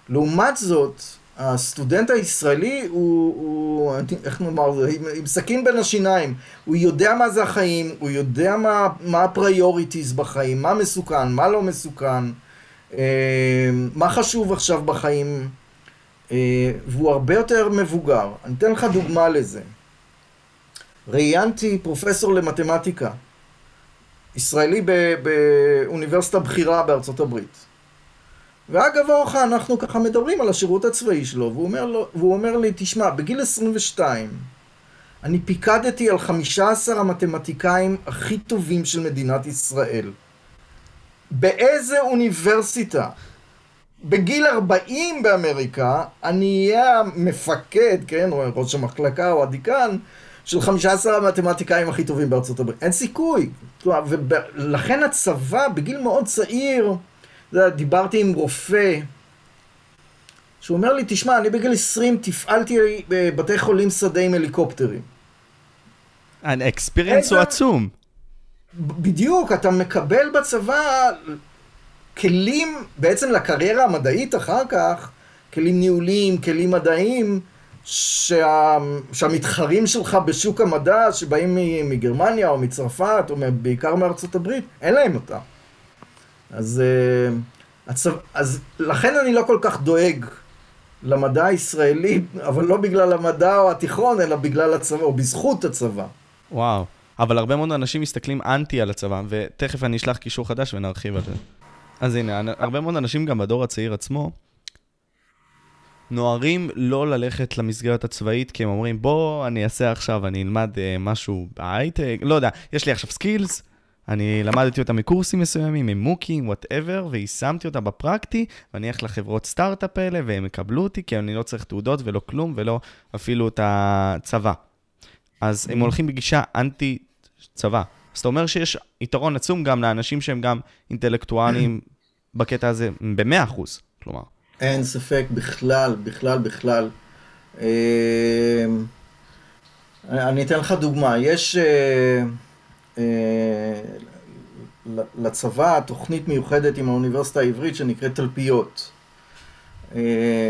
לעומת זאת, הסטודנט הישראלי הוא, הוא איך נאמר, עם, עם סכין בין השיניים, הוא יודע מה זה החיים, הוא יודע מה, מה ה-priorities בחיים, מה מסוכן, מה לא מסוכן, אה, מה חשוב עכשיו בחיים. אה, והוא הרבה יותר מבוגר. אני אתן לך דוגמה לזה. ראיינתי פרופסור למתמטיקה, ישראלי באוניברסיטה בכירה בארצות הברית. ואגב אורחה, אנחנו ככה מדברים על השירות הצבאי שלו, והוא אומר, לו, והוא אומר לי, תשמע, בגיל 22, אני פיקדתי על 15 המתמטיקאים הכי טובים של מדינת ישראל. באיזה אוניברסיטה בגיל 40 באמריקה, אני אהיה המפקד, כן, או ראש המחלקה או הדיקן, של 15 המתמטיקאים הכי טובים בארצות הברית. אין סיכוי. ולכן הצבא, בגיל מאוד צעיר, דיברתי עם רופא, שהוא אומר לי, תשמע, אני בגיל 20 תפעלתי בבתי חולים שדה עם הליקופטרים. האקספיריאנס הוא עצום. בדיוק, אתה מקבל בצבא כלים בעצם לקריירה המדעית אחר כך, כלים ניהוליים, כלים מדעיים, שה, שהמתחרים שלך בשוק המדע, שבאים מגרמניה או מצרפת, או בעיקר מארצות הברית, אין להם אותה. אז, אה, הצו, אז לכן אני לא כל כך דואג למדע הישראלי, *laughs* אבל לא בגלל המדע או התיכון, אלא בגלל הצבא, או בזכות הצבא. וואו, אבל הרבה מאוד אנשים מסתכלים אנטי על הצבא, ותכף אני אשלח קישור חדש ונרחיב על זה. אז הנה, הרבה מאוד אנשים גם בדור הצעיר עצמו, נוהרים לא ללכת למסגרת הצבאית, כי הם אומרים, בוא, אני אעשה עכשיו, אני אלמד אה, משהו בהייטק, לא יודע, יש לי עכשיו skills, אני למדתי אותם מקורסים מסוימים, מ-MOOCים, whatever, ויישמתי אותם ב-practice, ואני אלך לחברות סטארט-אפ האלה, והם יקבלו אותי, כי אני לא צריך תעודות ולא כלום, ולא אפילו את הצבא. אז הם הולכים בגישה אנטי צבא. אז אתה אומר שיש יתרון עצום גם לאנשים שהם גם אינטלקטואלים *clears throat* בקטע הזה, ב-100%, כלומר. אין ספק, בכלל, בכלל, בכלל. אה, אני אתן לך דוגמה. יש אה, אה, לצבא תוכנית מיוחדת עם האוניברסיטה העברית שנקראת תלפיות.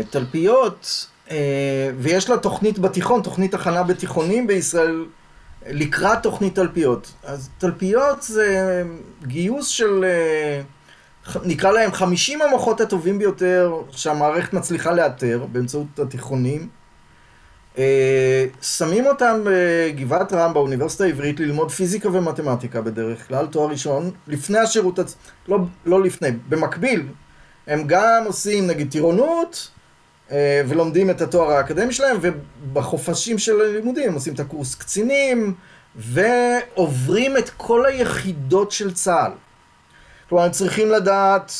תלפיות, ויש לה תוכנית בתיכון, תוכנית הכנה בתיכונים בישראל לקראת תוכנית תלפיות. אז תלפיות זה גיוס של... נקרא להם 50 המוחות הטובים ביותר שהמערכת מצליחה לאתר באמצעות התיכונים. אה, שמים אותם בגבעת רם באוניברסיטה העברית ללמוד פיזיקה ומתמטיקה בדרך כלל, תואר ראשון, לפני השירות. לא, לא לפני, במקביל, הם גם עושים נגיד טירונות אה, ולומדים את התואר האקדמי שלהם, ובחופשים של הלימודים הם עושים את הקורס קצינים ועוברים את כל היחידות של צה"ל. כלומר, הם צריכים לדעת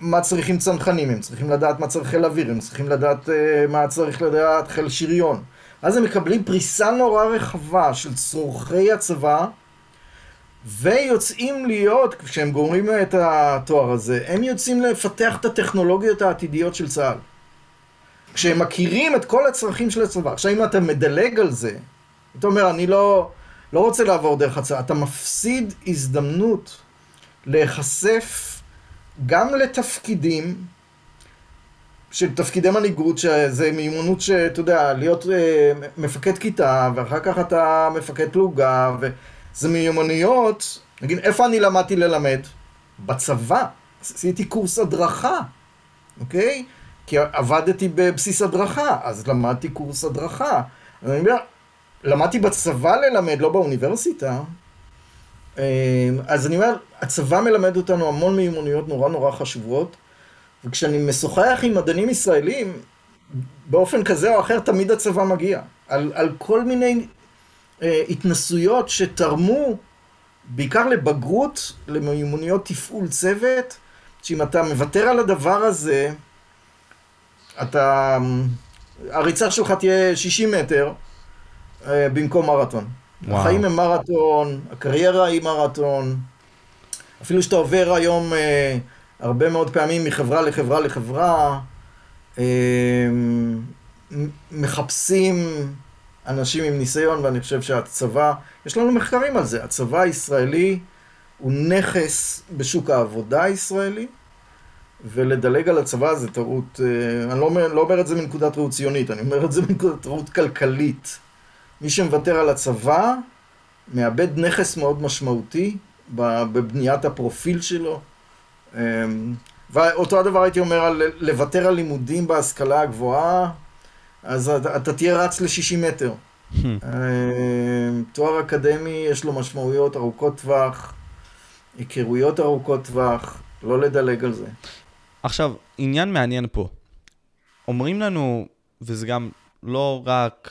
מה צריכים צנחנים, הם צריכים לדעת מה צריך חיל אוויר, הם צריכים לדעת uh, מה צריך לדעת חיל שריון. אז הם מקבלים פריסה נורא רחבה של צורכי הצבא, ויוצאים להיות, כשהם גומרים את התואר הזה, הם יוצאים לפתח את הטכנולוגיות העתידיות של צה"ל. כשהם מכירים את כל הצרכים של הצבא. עכשיו, אם אתה מדלג על זה, אתה אומר, אני לא, לא רוצה לעבור דרך הצבא, אתה מפסיד הזדמנות להיחשף גם לתפקידים של תפקידי מנהיגות, שזה מיומנות שאתה יודע, להיות אה, מפקד כיתה, ואחר כך אתה מפקד פלוגה, וזה מיומנויות, נגיד, איפה אני למדתי ללמד? בצבא. עשיתי קורס הדרכה, אוקיי? כי עבדתי בבסיס הדרכה, אז למדתי קורס הדרכה. אני אומר, למדתי בצבא ללמד, לא באוניברסיטה. אמ, אז אני אומר, הצבא מלמד אותנו המון מיומנויות נורא נורא חשובות, וכשאני משוחח עם מדענים ישראלים, באופן כזה או אחר תמיד הצבא מגיע. על, על כל מיני אה, התנסויות שתרמו בעיקר לבגרות, למיומנויות תפעול צוות, שאם אתה מוותר על הדבר הזה, אתה... הריצה שלך תהיה 60 מטר אה, במקום מרתון. וואו. החיים הם מרתון, הקריירה היא מרתון. אפילו שאתה עובר היום אה, הרבה מאוד פעמים מחברה לחברה לחברה, אה, מחפשים אנשים עם ניסיון, ואני חושב שהצבא, יש לנו מחקרים על זה, הצבא הישראלי הוא נכס בשוק העבודה הישראלי, ולדלג על הצבא זה טעות, אה, אני לא אומר, לא אומר את זה מנקודת ראות ציונית, אני אומר את זה מנקודת ראות כלכלית. מי שמוותר על הצבא, מאבד נכס מאוד משמעותי בבניית הפרופיל שלו. אמ, ואותו הדבר הייתי אומר על לוותר על לימודים בהשכלה הגבוהה, אז אתה, אתה תהיה רץ ל-60 מטר. Hmm. אמ, תואר אקדמי יש לו משמעויות ארוכות טווח, היכרויות ארוכות טווח, לא לדלג על זה. עכשיו, עניין מעניין פה. אומרים לנו, וזה גם לא רק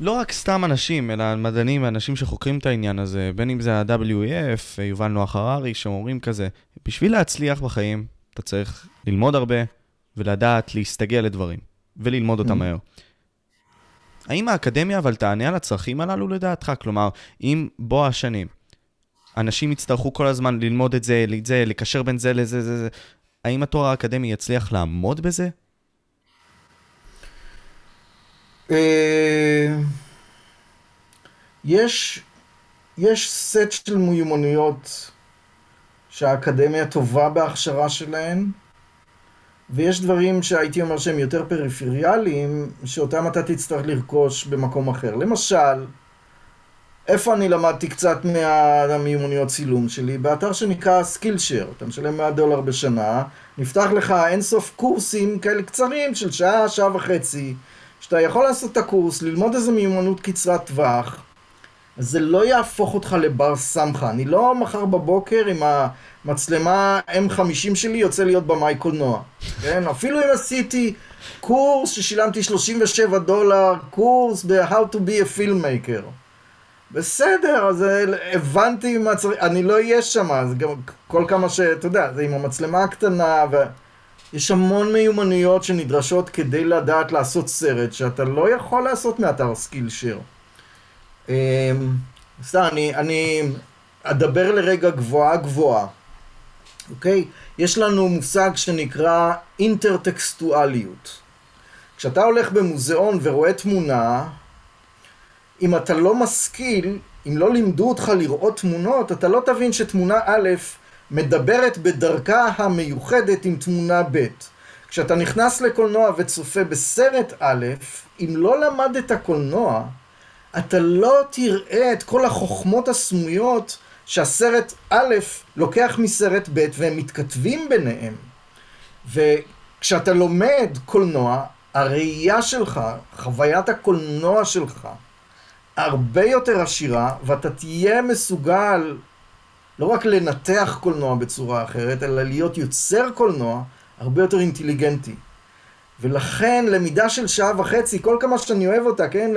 לא רק סתם אנשים, אלא מדענים ואנשים שחוקרים את העניין הזה, בין אם זה ה-WEF, יובל נוח הררי, שאומרים כזה, בשביל להצליח בחיים, אתה צריך ללמוד הרבה ולדעת להסתגל לדברים, וללמוד אותם mm-hmm. מהר. האם האקדמיה אבל תענה על הצרכים הללו לדעתך? כלומר, אם בוא השנים, אנשים יצטרכו כל הזמן ללמוד את זה, את זה, לקשר בין זה לזה, זה, זה, האם התואר האקדמי יצליח לעמוד בזה? אה, יש, יש סט של מיומנויות שהאקדמיה טובה בהכשרה שלהן, ויש דברים שהייתי אומר שהם יותר פריפריאליים, שאותם אתה תצטרך לרכוש במקום אחר. למשל, איפה אני למדתי קצת מהמיומנויות צילום שלי? באתר שנקרא סקילשר, אתה משלם 100 דולר בשנה, נפתח לך אינסוף קורסים כאלה קצרים של שעה, שעה וחצי. שאתה יכול לעשות את הקורס, ללמוד איזו מיומנות קצרת טווח, זה לא יהפוך אותך לבר סמכה. אני לא מחר בבוקר עם המצלמה M50 שלי יוצא להיות במאי קולנוע. כן? *laughs* אפילו אם עשיתי קורס ששילמתי 37 דולר, קורס ב-How to be a filmmaker. בסדר, אז הבנתי מה צריך, אני לא אהיה שם, אז גם כל כמה ש... אתה יודע, זה עם המצלמה הקטנה, ויש המון מיומנויות שנדרשות כדי לדעת לעשות סרט, שאתה לא יכול לעשות מאתר סקילשר. סתם, אני, אני אדבר לרגע גבוהה גבוהה, אוקיי? יש לנו מושג שנקרא אינטרטקסטואליות. כשאתה הולך במוזיאון ורואה תמונה, אם אתה לא משכיל, אם לא לימדו אותך לראות תמונות, אתה לא תבין שתמונה א' מדברת בדרכה המיוחדת עם תמונה ב'. כשאתה נכנס לקולנוע וצופה בסרט א', אם לא למדת קולנוע, אתה לא תראה את כל החוכמות הסמויות שהסרט א' לוקח מסרט ב' והם מתכתבים ביניהם. וכשאתה לומד קולנוע, הראייה שלך, חוויית הקולנוע שלך, הרבה יותר עשירה, ואתה תהיה מסוגל לא רק לנתח קולנוע בצורה אחרת, אלא להיות יוצר קולנוע הרבה יותר אינטליגנטי. ולכן למידה של שעה וחצי, כל כמה שאני אוהב אותה, כן?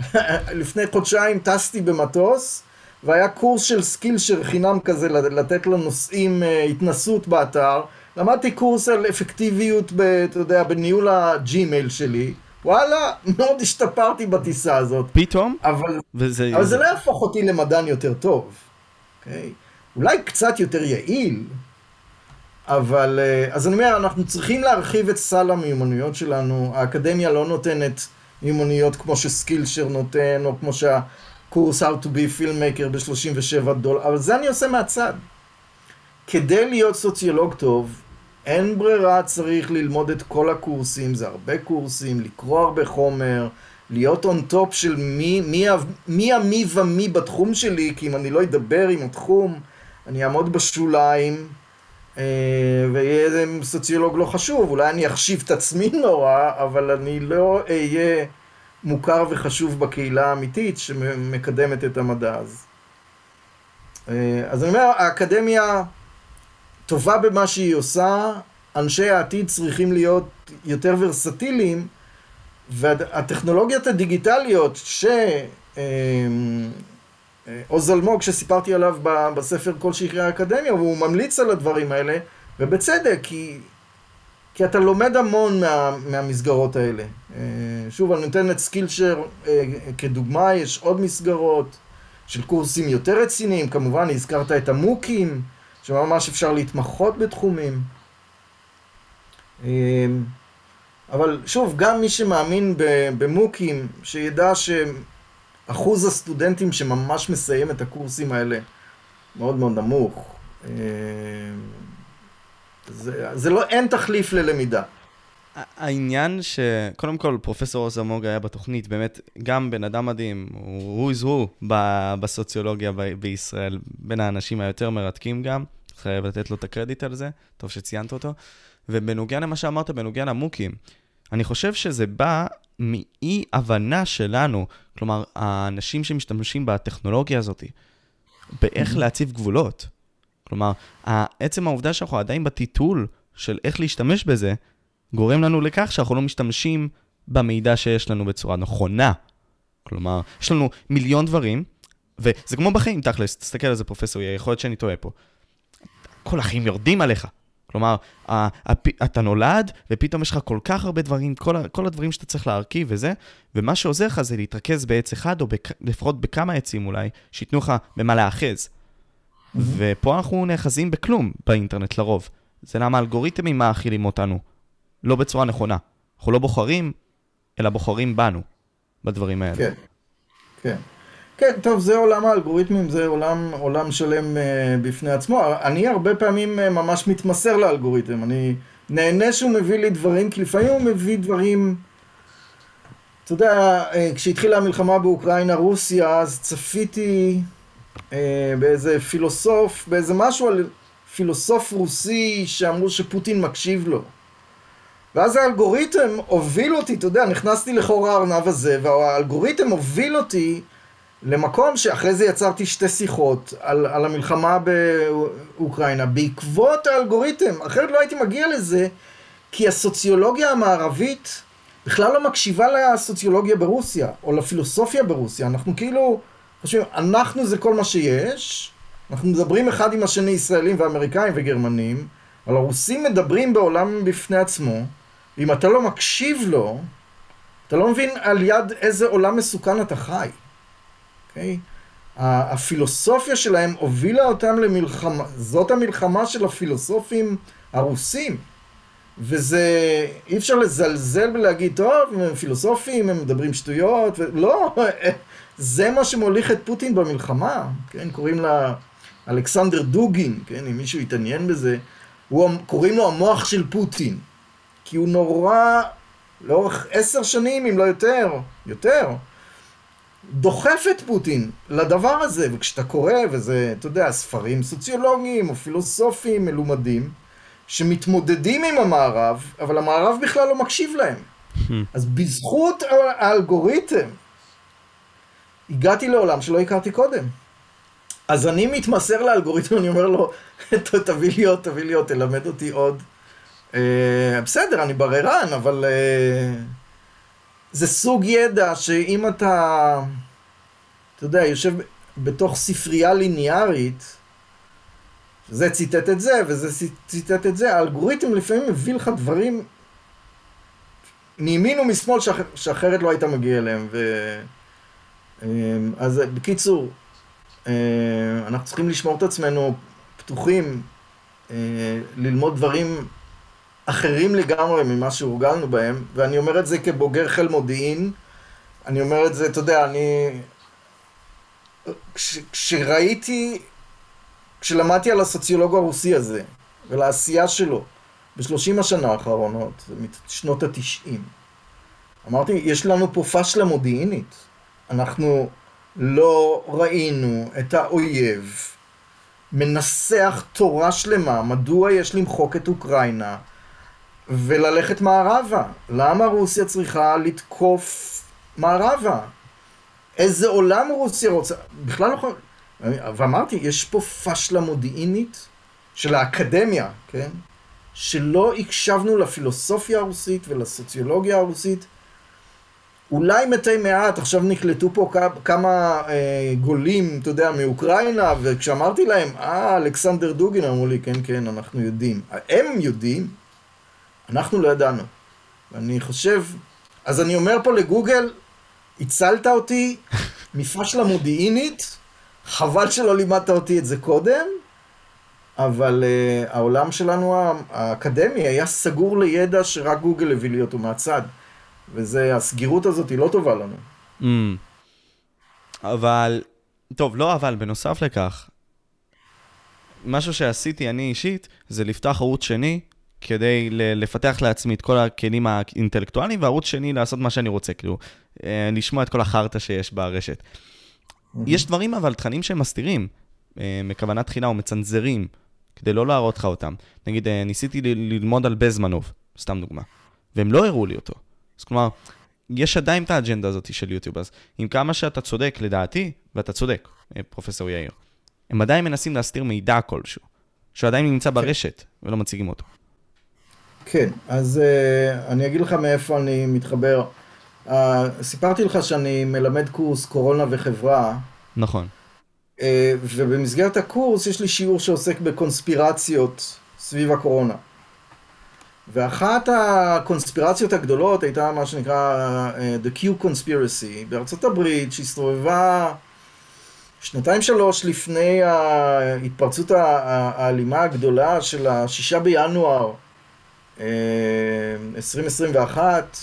*laughs* לפני חודשיים טסתי במטוס, והיה קורס של Skillshare חינם כזה, לתת לנוסעים אה, התנסות באתר. למדתי קורס על אפקטיביות, ב, אתה יודע, בניהול ה-Gmail שלי. וואלה, מאוד השתפרתי בטיסה הזאת. פתאום? אבל, וזה... אבל זה לא יהפוך אותי למדען יותר טוב. אוקיי? אוקיי? אולי קצת יותר יעיל, אבל... אה, אז אני אומר, אנחנו צריכים להרחיב את סל המיומנויות שלנו. האקדמיה לא נותנת מיומנויות כמו ש Skillshare נותן, או כמו שהקורס How to be filmmaker ב-37 דולר, אבל זה אני עושה מהצד. כדי להיות סוציולוג טוב, אין ברירה, צריך ללמוד את כל הקורסים, זה הרבה קורסים, לקרוא הרבה חומר, להיות on top של מי, מי, מי המי ומי בתחום שלי, כי אם אני לא אדבר עם התחום, אני אעמוד בשוליים, אה, ויהיה איזה סוציולוג לא חשוב, אולי אני אחשיב את עצמי *laughs* נורא, אבל אני לא אהיה מוכר וחשוב בקהילה האמיתית שמקדמת את המדע אז. אה, אז אני אומר, האקדמיה... טובה במה שהיא עושה, אנשי העתיד צריכים להיות יותר ורסטיליים, והטכנולוגיות הדיגיטליות ש... אמ, אה, עוז אלמוג שסיפרתי עליו בספר כל שחררי האקדמיה, והוא ממליץ על הדברים האלה, ובצדק, כי, כי אתה לומד המון מה, מהמסגרות האלה. אה, שוב, אני נותן את סקילשר אה, כדוגמה, יש עוד מסגרות של קורסים יותר רציניים, כמובן הזכרת את המוקים, שממש אפשר להתמחות בתחומים. אמ, אבל שוב, גם מי שמאמין במוקים, שידע שאחוז הסטודנטים שממש מסיים את הקורסים האלה מאוד מאוד נמוך. אמ, זה, זה לא, אין תחליף ללמידה. העניין שקודם כל פרופסור עוז אלמוג היה בתוכנית, באמת גם בן אדם מדהים, הוא is who בסוציולוגיה בישראל, בין האנשים היותר מרתקים גם. חייב לתת לו את הקרדיט על זה, טוב שציינת אותו. ובנוגע למה שאמרת, בנוגע למוקים, אני חושב שזה בא מאי הבנה שלנו, כלומר, האנשים שמשתמשים בטכנולוגיה הזאת, באיך mm-hmm. להציב גבולות. כלומר, עצם העובדה שאנחנו עדיין בטיטול של איך להשתמש בזה, גורם לנו לכך שאנחנו לא משתמשים במידע שיש לנו בצורה נכונה. כלומר, יש לנו מיליון דברים, וזה כמו בחיים, תכלס, תסתכל על זה, פרופסור, יכול להיות שאני טועה פה. כל החיים יורדים עליך. כלומר, אתה נולד, ופתאום יש לך כל כך הרבה דברים, כל, כל הדברים שאתה צריך להרכיב וזה, ומה שעוזר לך זה להתרכז בעץ אחד, או לפחות בכמה עצים אולי, שייתנו לך במה להאחז. Mm-hmm. ופה אנחנו נאחזים בכלום באינטרנט לרוב. זה למה האלגוריתמים מאכילים אותנו, לא בצורה נכונה. אנחנו לא בוחרים, אלא בוחרים בנו, בדברים האלה. כן, כן. כן, טוב, זה עולם האלגוריתמים, זה עולם, עולם שלם uh, בפני עצמו. אני הרבה פעמים uh, ממש מתמסר לאלגוריתם. אני נהנה שהוא מביא לי דברים, כי לפעמים הוא מביא דברים... אתה יודע, uh, כשהתחילה המלחמה באוקראינה-רוסיה, אז צפיתי uh, באיזה פילוסוף, באיזה משהו על פילוסוף רוסי שאמרו שפוטין מקשיב לו. ואז האלגוריתם הוביל אותי, אתה יודע, נכנסתי לחור הארנב הזה, והאלגוריתם הוביל אותי למקום שאחרי זה יצרתי שתי שיחות על, על המלחמה באוקראינה. בעקבות האלגוריתם, אחרת לא הייתי מגיע לזה, כי הסוציולוגיה המערבית בכלל לא מקשיבה לסוציולוגיה ברוסיה, או לפילוסופיה ברוסיה, אנחנו כאילו חושבים, אנחנו זה כל מה שיש, אנחנו מדברים אחד עם השני, ישראלים ואמריקאים וגרמנים, אבל הרוסים מדברים בעולם בפני עצמו, ואם אתה לא מקשיב לו, אתה לא מבין על יד איזה עולם מסוכן אתה חי. אוקיי? הפילוסופיה שלהם הובילה אותם למלחמה, זאת המלחמה של הפילוסופים הרוסים. וזה, אי אפשר לזלזל ולהגיד, טוב, הם פילוסופים, הם מדברים שטויות, לא, *laughs* זה מה שמוליך את פוטין במלחמה, כן, קוראים לה אלכסנדר דוגין, כן, אם מישהו יתעניין בזה, הוא, קוראים לו המוח של פוטין, כי הוא נורא, לאורך עשר שנים, אם לא יותר, יותר, דוחף את פוטין לדבר הזה, וכשאתה קורא, וזה, אתה יודע, ספרים סוציולוגיים או פילוסופיים מלומדים, שמתמודדים עם המערב, אבל המערב בכלל לא מקשיב להם. אז בזכות האלגוריתם, הגעתי לעולם שלא הכרתי קודם. אז אני מתמסר לאלגוריתם, אני אומר לו, *laughs* תביא לי עוד, תביא לי עוד, תלמד אותי עוד. אה, בסדר, אני בררן, אבל אה, זה סוג ידע שאם אתה, אתה יודע, יושב בתוך ספרייה ליניארית, זה ציטט את זה, וזה ציטט את זה, האלגוריתם לפעמים מביא לך דברים מימין ומשמאל שאח... שאחרת לא היית מגיע אליהם. ו... אמ, אז בקיצור, אמ, אנחנו צריכים לשמור את עצמנו פתוחים, אה, ללמוד דברים אחרים לגמרי ממה שהורגלנו בהם, ואני אומר את זה כבוגר חיל מודיעין, אני אומר את זה, אתה יודע, אני... כש, כשראיתי כשלמדתי על הסוציולוג הרוסי הזה, ולעשייה שלו, בשלושים השנה האחרונות, משנות התשעים, אמרתי, יש לנו פה פשלה מודיעינית. אנחנו לא ראינו את האויב מנסח תורה שלמה, מדוע יש למחוק את אוקראינה וללכת מערבה. למה רוסיה צריכה לתקוף מערבה? איזה עולם רוסיה רוצה? בכלל לא... ואמרתי, יש פה פשלה מודיעינית של האקדמיה, כן? שלא הקשבנו לפילוסופיה הרוסית ולסוציולוגיה הרוסית. אולי מתי מעט, עכשיו נקלטו פה כמה אה, גולים, אתה יודע, מאוקראינה, וכשאמרתי להם, אה, אלכסנדר דוגין, אמרו לי, כן, כן, אנחנו יודעים. הם יודעים, אנחנו לא ידענו. ואני חושב, אז אני אומר פה לגוגל, הצלת אותי מפשלה מודיעינית, חבל שלא לימדת אותי את זה קודם, אבל uh, העולם שלנו האקדמי היה סגור לידע שרק גוגל הביא לי אותו מהצד. וזה, הסגירות הזאת היא לא טובה לנו. Mm. אבל, טוב, לא אבל, בנוסף לכך, משהו שעשיתי אני אישית, זה לפתוח ערוץ שני, כדי לפתח לעצמי את כל הכלים האינטלקטואליים, וערוץ שני לעשות מה שאני רוצה, כאילו, אה, לשמוע את כל החרטא שיש ברשת. יש דברים, אבל תכנים שהם מסתירים, אה, מכוונה תחילה או מצנזרים, כדי לא להראות לך אותם. נגיד, אה, ניסיתי ללמוד על בזמנוב, סתם דוגמה, והם לא הראו לי אותו. אז כלומר, יש עדיין את האג'נדה הזאת של יוטיוב, אז עם כמה שאתה צודק, לדעתי, ואתה צודק, אה, פרופסור יאיר, הם עדיין מנסים להסתיר מידע כלשהו, שעדיין נמצא כן. ברשת, ולא מציגים אותו. כן, אז uh, אני אגיד לך מאיפה אני מתחבר. Uh, סיפרתי לך שאני מלמד קורס קורונה וחברה. נכון. Uh, ובמסגרת הקורס יש לי שיעור שעוסק בקונספירציות סביב הקורונה. ואחת הקונספירציות הגדולות הייתה מה שנקרא uh, The Q Conspiracy בארצות הברית שהסתובבה שנתיים שלוש לפני ההתפרצות האלימה הגדולה של השישה בינואר 2021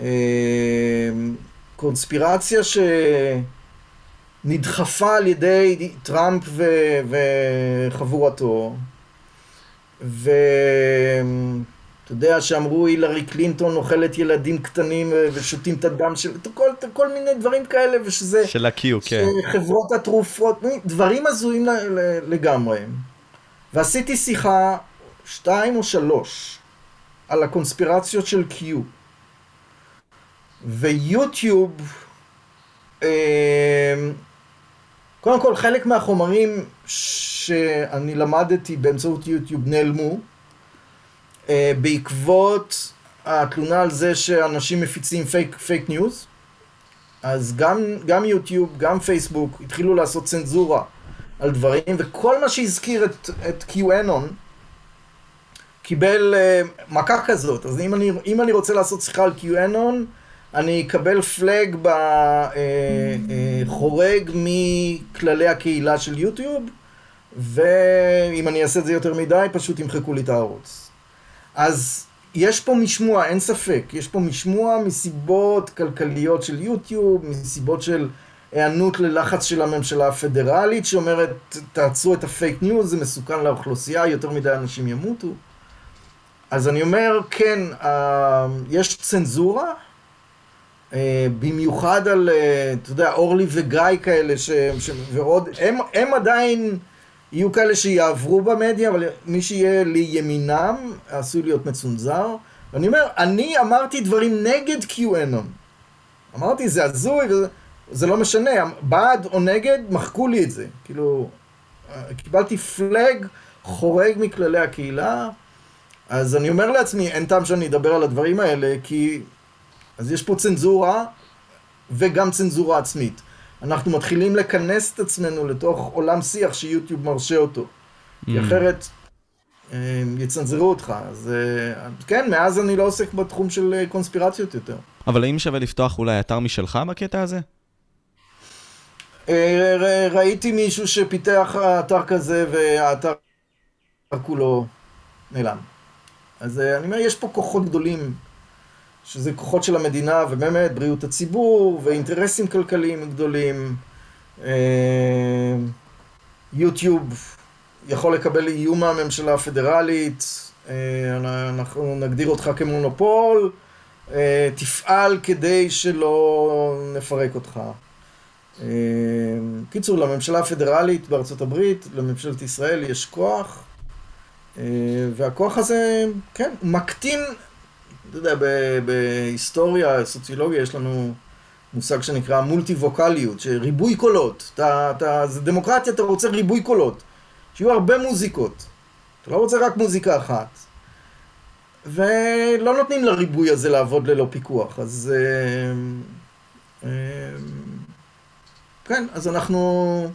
אמ, קונספירציה שנדחפה על ידי טראמפ ו... וחבורתו, ואתה יודע שאמרו הילרי קלינטון אוכלת ילדים קטנים ושותים את הדם של... כל, כל מיני דברים כאלה, ושזה... של ה-Q, כן. שחברות התרופות, דברים הזויים לגמרי. ועשיתי שיחה, שתיים או שלוש, על הקונספירציות של Q. ויוטיוב קודם כל, חלק מהחומרים שאני למדתי באמצעות יוטיוב נעלמו, בעקבות התלונה על זה שאנשים מפיצים פייק, פייק ניוז. אז גם, גם יוטיוב, גם פייסבוק, התחילו לעשות צנזורה על דברים, וכל מה שהזכיר את, את QAnon, קיבל uh, מכה כזאת. אז אם אני, אם אני רוצה לעשות שיחה על QAnon, אני אקבל פלאג בחורג uh, uh, מכללי הקהילה של יוטיוב, ואם אני אעשה את זה יותר מדי, פשוט ימחקו לי את הערוץ. אז יש פה משמוע, אין ספק. יש פה משמוע מסיבות כלכליות של יוטיוב, מסיבות של היענות ללחץ של הממשלה הפדרלית, שאומרת, תעצרו את הפייק ניוז, זה מסוכן לאוכלוסייה, יותר מדי אנשים ימותו. אז אני אומר, כן, אה, יש צנזורה, אה, במיוחד על, אה, אתה יודע, אורלי וגיא כאלה, ש, ש, ועוד, הם, הם עדיין... יהיו כאלה שיעברו במדיה, אבל מי שיהיה לימינם עשוי להיות מצונזר. ואני אומר, אני אמרתי דברים נגד QAnon. אמרתי, זה הזוי, וזה זה לא משנה, בעד או נגד, מחקו לי את זה. כאילו, קיבלתי פלאג חורג מכללי הקהילה, אז אני אומר לעצמי, אין טעם שאני אדבר על הדברים האלה, כי... אז יש פה צנזורה, וגם צנזורה עצמית. אנחנו מתחילים לכנס את עצמנו לתוך עולם שיח שיוטיוב מרשה אותו. Mm. כי אחרת אה, יצנזרו אותך. אז אה, כן, מאז אני לא עוסק בתחום של אה, קונספירציות יותר. אבל האם שווה לפתוח אולי אתר משלך בקטע הזה? ראיתי מישהו שפיתח אתר כזה והאתר כולו נעלם. אז אני אומר, יש פה כוחות גדולים שזה כוחות של המדינה, ובאמת בריאות הציבור, ואינטרסים כלכליים גדולים. אה, יוטיוב יכול לקבל איום מהממשלה הפדרלית, אה, אנחנו נגדיר אותך כמונופול, אה, תפעל כדי שלא נפרק אותך. קיצור, לממשלה הפדרלית בארצות הברית, לממשלת ישראל יש כוח, והכוח הזה, כן, מקטין אתה יודע, בהיסטוריה, סוציולוגיה, יש לנו מושג שנקרא מולטי-ווקליות, שריבוי קולות. אתה, אתה, זה דמוקרטיה, אתה רוצה ריבוי קולות. שיהיו הרבה מוזיקות. אתה לא רוצה רק מוזיקה אחת. ולא נותנים לריבוי הזה לעבוד ללא פיקוח. אז... אה, אה, כן, אז אנחנו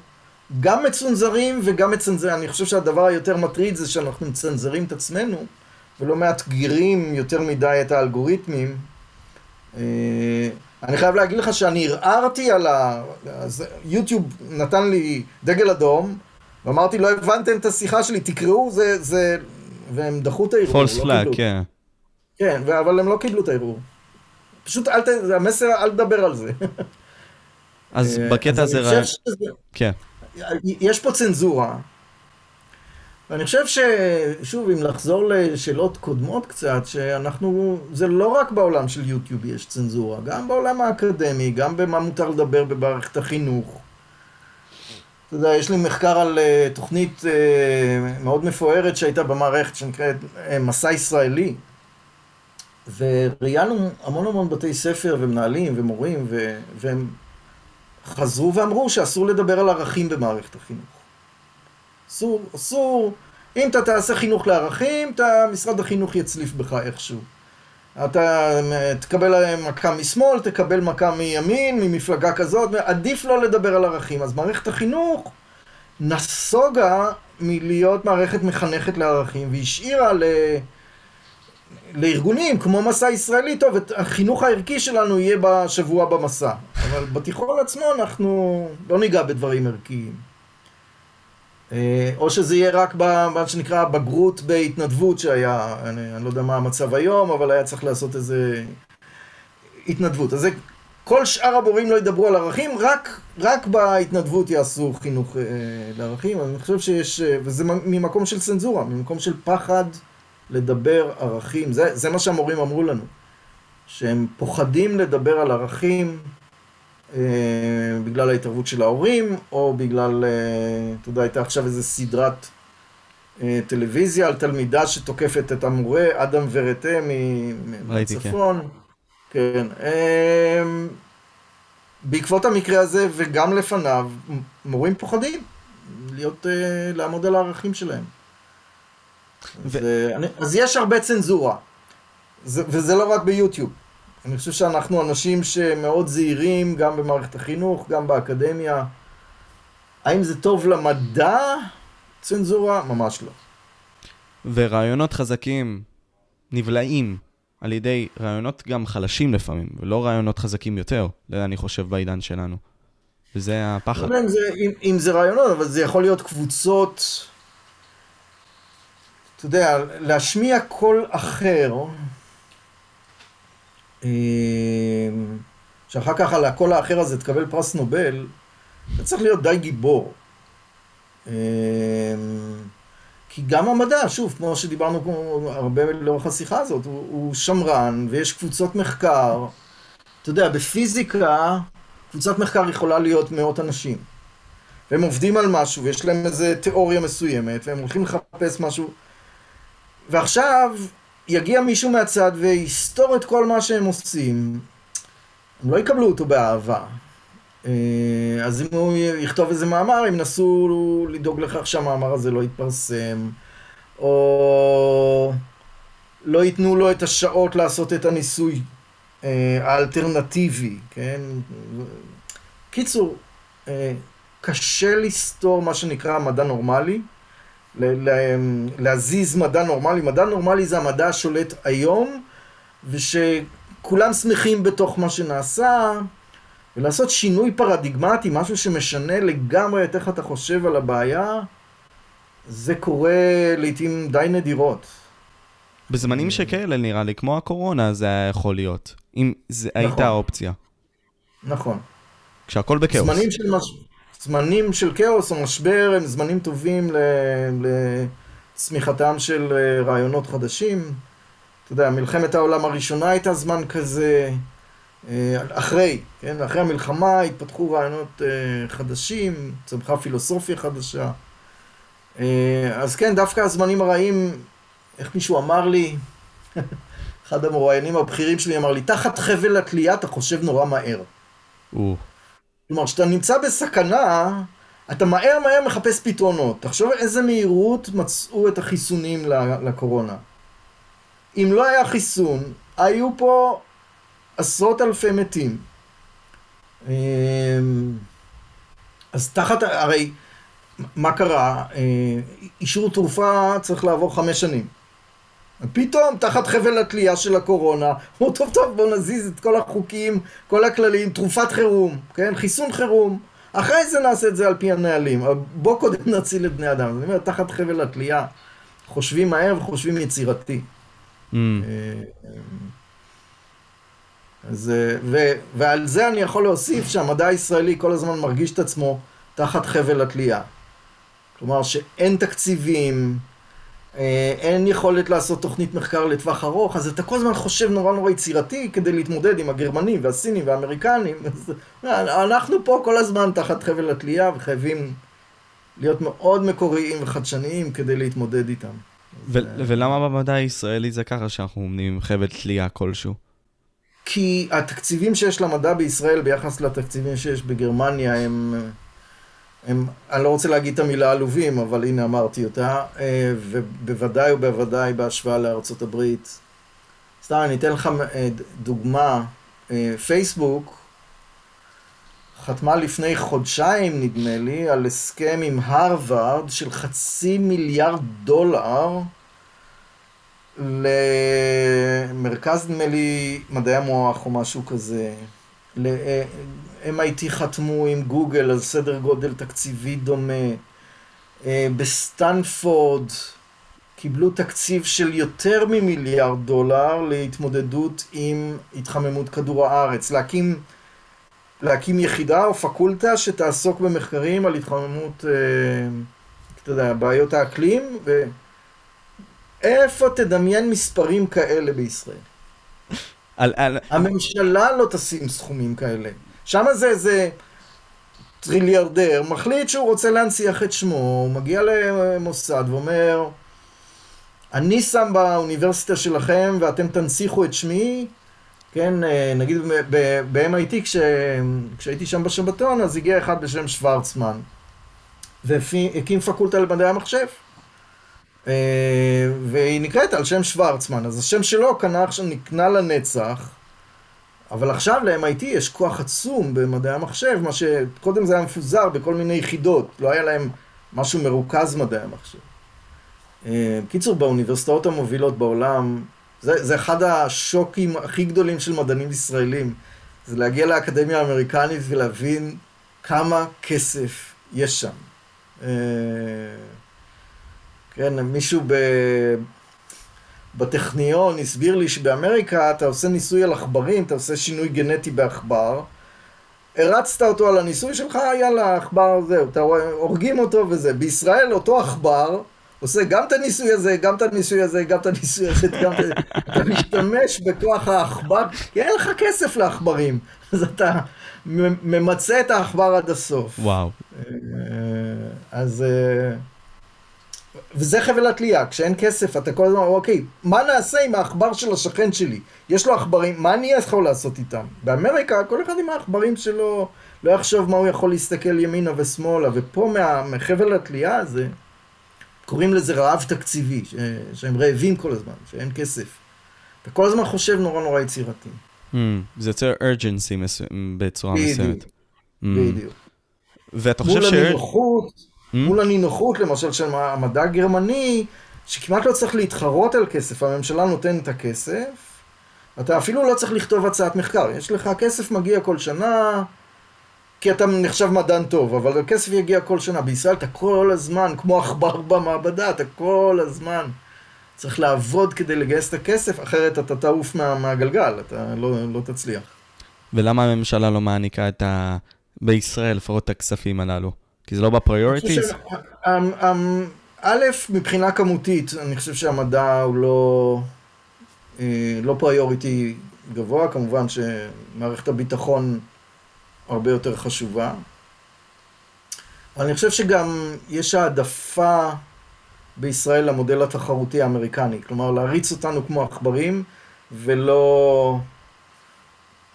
גם מצונזרים וגם מצנזרים. אני חושב שהדבר היותר מטריד זה שאנחנו מצנזרים את עצמנו. ולא מאתגרים יותר מדי את האלגוריתמים. אה, אני חייב להגיד לך שאני ערערתי על ה... יוטיוב נתן לי דגל אדום, ואמרתי, לא הבנתם את השיחה שלי, תקראו, זה... זה... והם דחו את הערעור. פולס פלאג, לא כן. כן, אבל הם לא קיבלו את הערעור. פשוט אל ת... זה המסר, אל תדבר על זה. אז אה, בקטע הזה... כן. יש פה צנזורה. ואני חושב ששוב, אם לחזור לשאלות קודמות קצת, שאנחנו, זה לא רק בעולם של יוטיוב יש צנזורה, גם בעולם האקדמי, גם במה מותר לדבר במערכת החינוך. אתה יודע, יש לי מחקר על uh, תוכנית uh, מאוד מפוארת שהייתה במערכת שנקראת uh, מסע ישראלי. וראיינו המון המון בתי ספר ומנהלים ומורים, ו- והם חזרו ואמרו שאסור לדבר על ערכים במערכת החינוך. אסור, אסור. אם אתה תעשה חינוך לערכים, אתה, משרד החינוך יצליף בך איכשהו. אתה תקבל מכה משמאל, תקבל מכה מימין, ממפלגה כזאת, עדיף לא לדבר על ערכים. אז מערכת החינוך נסוגה מלהיות מערכת מחנכת לערכים, והשאירה ל... לארגונים כמו מסע ישראלי, טוב, את החינוך הערכי שלנו יהיה בשבוע במסע. אבל בתיכון עצמו אנחנו לא ניגע בדברים ערכיים. אה, או שזה יהיה רק במה שנקרא בגרות בהתנדבות שהיה, אני, אני לא יודע מה המצב היום, אבל היה צריך לעשות איזה התנדבות. אז זה, כל שאר המורים לא ידברו על ערכים, רק, רק בהתנדבות יעשו חינוך אה, לערכים. אני חושב שיש, אה, וזה ממקום של צנזורה, ממקום של פחד לדבר ערכים. זה, זה מה שהמורים אמרו לנו, שהם פוחדים לדבר על ערכים. אה, בגלל ההתערבות של ההורים, או בגלל, אה, אתה יודע, הייתה עכשיו איזו סדרת אה, טלוויזיה על תלמידה שתוקפת את המורה, אדם ורטה כן. מהצפון. כן. בעקבות המקרה הזה וגם לפניו, מורים פוחדים להיות, uh, לעמוד על הערכים שלהם. ו... אז, uh, אני, אז יש הרבה צנזורה, זה, וזה לא רק ביוטיוב. אני חושב שאנחנו אנשים שמאוד זהירים, גם במערכת החינוך, גם באקדמיה. האם זה טוב למדע, צנזורה? ממש לא. ורעיונות חזקים נבלעים על ידי רעיונות גם חלשים לפעמים, ולא רעיונות חזקים יותר, אני חושב, בעידן שלנו. וזה הפחד. לא יודע אם זה, אם, אם זה רעיונות, אבל זה יכול להיות קבוצות, אתה יודע, להשמיע קול אחר, אה, שאחר כך על הקול האחר הזה תקבל פרס נובל, אתה צריך להיות די גיבור. אה, כי גם המדע, שוב, כמו שדיברנו פה הרבה לאורך השיחה הזאת, הוא, הוא שמרן, ויש קבוצות מחקר. אתה יודע, בפיזיקה, קבוצת מחקר יכולה להיות מאות אנשים. והם עובדים על משהו, ויש להם איזו תיאוריה מסוימת, והם הולכים לחפש משהו. ועכשיו, יגיע מישהו מהצד ויסתור את כל מה שהם עושים. הם לא יקבלו אותו באהבה. אה, אז אם הוא יכתוב איזה מאמר, הם ינסו לדאוג לכך שהמאמר הזה לא יתפרסם, או לא ייתנו לו את השעות לעשות את הניסוי אה, האלטרנטיבי, כן? קיצור, אה, קשה לסתור מה שנקרא מדע נורמלי, להזיז מדע נורמלי. מדע נורמלי זה המדע השולט היום, ושכולם שמחים בתוך מה שנעשה. ולעשות שינוי פרדיגמטי, משהו שמשנה לגמרי את איך אתה חושב על הבעיה, זה קורה לעיתים די נדירות. בזמנים שכאלה נראה לי, כמו הקורונה זה היה יכול להיות, אם זה נכון. הייתה אופציה. נכון. כשהכל בכאוס. זמנים של, מש... זמנים של כאוס או משבר הם זמנים טובים לצמיחתם של אה, רעיונות חדשים. אתה יודע, מלחמת העולם הראשונה הייתה זמן כזה. אה, אחרי, כן, אחרי המלחמה התפתחו רעיונות אה, חדשים, צמחה פילוסופיה חדשה. אז כן, דווקא הזמנים הרעים, איך מישהו אמר לי, *laughs* אחד המרואיינים הבכירים שלי אמר לי, תחת חבל התלייה אתה חושב נורא מהר. כלומר, כשאתה נמצא בסכנה, אתה מהר מהר מחפש פתרונות. תחשוב איזה מהירות מצאו את החיסונים לקורונה. אם לא היה חיסון, היו פה עשרות אלפי מתים. אמ, אז תחת, הרי, מה קרה? אה, אישור תרופה צריך לעבור חמש שנים. פתאום, תחת חבל התלייה של הקורונה, אמרו, טוב, טוב, בואו נזיז את כל החוקים, כל הכללים, תרופת חירום, כן? חיסון חירום. אחרי זה נעשה את זה על פי הנהלים. בואו קודם נציל את בני אדם. אני אומר, תחת חבל התלייה, חושבים מהר וחושבים יצירתי. Mm. אה, אז, אה, ו, ועל זה אני יכול להוסיף שהמדע הישראלי כל הזמן מרגיש את עצמו תחת חבל התלייה. כלומר שאין תקציבים, אין יכולת לעשות תוכנית מחקר לטווח ארוך, אז אתה כל הזמן חושב נורא נורא יצירתי כדי להתמודד עם הגרמנים והסינים והאמריקנים. אז אה, אנחנו פה כל הזמן תחת חבל התלייה וחייבים להיות מאוד מקוריים וחדשניים כדי להתמודד איתם. ו- ולמה במדע הישראלי זה ככה שאנחנו עומדים עם חבל תלייה כלשהו? כי התקציבים שיש למדע בישראל ביחס לתקציבים שיש בגרמניה הם, הם, אני לא רוצה להגיד את המילה עלובים, אבל הנה אמרתי אותה, אה, ובוודאי ובוודאי בהשוואה לארצות הברית. סתם, אני אתן לך אה, דוגמה, אה, פייסבוק חתמה לפני חודשיים, נדמה לי, על הסכם עם הרווארד של חצי מיליארד דולר למרכז, נדמה לי, מדעי המוח או משהו כזה. ל-MIT חתמו עם גוגל על סדר גודל תקציבי דומה. אה, בסטנפורד קיבלו תקציב של יותר ממיליארד דולר להתמודדות עם התחממות כדור הארץ. להקים, להקים יחידה או פקולטה שתעסוק במחקרים על התחממות, אה, אתה יודע, בעיות האקלים. ו... איפה תדמיין מספרים כאלה בישראל? על, על... הממשלה לא תשים סכומים כאלה. שם זה איזה טריליארדר, מחליט שהוא רוצה להנציח את שמו, הוא מגיע למוסד ואומר, אני שם באוניברסיטה שלכם ואתם תנציחו את שמי, כן, אה, נגיד ב-MIT, כש... כשהייתי שם בשבתון, אז הגיע אחד בשם שוורצמן, והקים פקולטה למדעי המחשב. אה, והיא נקראת על שם שוורצמן, אז השם שלו עכשיו נקנה לנצח, אבל עכשיו ל-MIT יש כוח עצום במדעי המחשב, מה שקודם זה היה מפוזר בכל מיני יחידות, לא היה להם משהו מרוכז מדעי המחשב. בקיצור, באוניברסיטאות המובילות בעולם, זה, זה אחד השוקים הכי גדולים של מדענים ישראלים, זה להגיע לאקדמיה האמריקנית ולהבין כמה כסף יש שם. אה, כן, מישהו ב... בטכניון הסביר לי שבאמריקה אתה עושה ניסוי על עכברים, אתה עושה שינוי גנטי בעכבר, הרצת אותו על הניסוי שלך, יאללה, עכבר זהו, אתה הורגים אותו וזה. בישראל אותו עכבר עושה גם את הניסוי הזה, גם את הניסוי הזה, גם את הניסוי הזה, גם את... *laughs* אתה משתמש בכוח העכבר, כי אין לך כסף לעכברים, *laughs* אז אתה ממצה את העכבר עד הסוף. וואו. אה, אז... וזה חבל התלייה, כשאין כסף אתה כל הזמן, אוקיי, מה נעשה עם העכבר של השכן שלי? יש לו עכברים, מה אני יכול לעשות איתם? באמריקה כל אחד עם העכברים שלו לא יחשוב מה הוא יכול להסתכל ימינה ושמאלה, ופה מה, מחבל התלייה הזה, קוראים לזה רעב תקציבי, ש... שהם רעבים כל הזמן, שאין כסף. אתה כל הזמן חושב נורא נורא יצירתי. Mm, זה יוצר urgency מס... בצורה מסוימת. Mm. בדיוק. ואתה חושב ש... מול mm? מול הנינוחות למשל של המדע הגרמני, שכמעט לא צריך להתחרות על כסף, הממשלה נותנת את הכסף, אתה אפילו לא צריך לכתוב הצעת מחקר, יש לך כסף מגיע כל שנה, כי אתה נחשב מדען טוב, אבל הכסף יגיע כל שנה. בישראל אתה כל הזמן, כמו עכבר במעבדה, אתה כל הזמן צריך לעבוד כדי לגייס את הכסף, אחרת אתה תעוף מה, מהגלגל, אתה לא, לא תצליח. ולמה הממשלה לא מעניקה את ה... בישראל לפחות את הכספים הללו? כי זה לא ב priorities? אמ, אמ, א', מבחינה כמותית, אני חושב שהמדע הוא לא, אה, לא priority גבוה, כמובן שמערכת הביטחון הרבה יותר חשובה. אבל אני חושב שגם יש העדפה בישראל למודל התחרותי האמריקני. כלומר, להריץ אותנו כמו עכברים, ולא...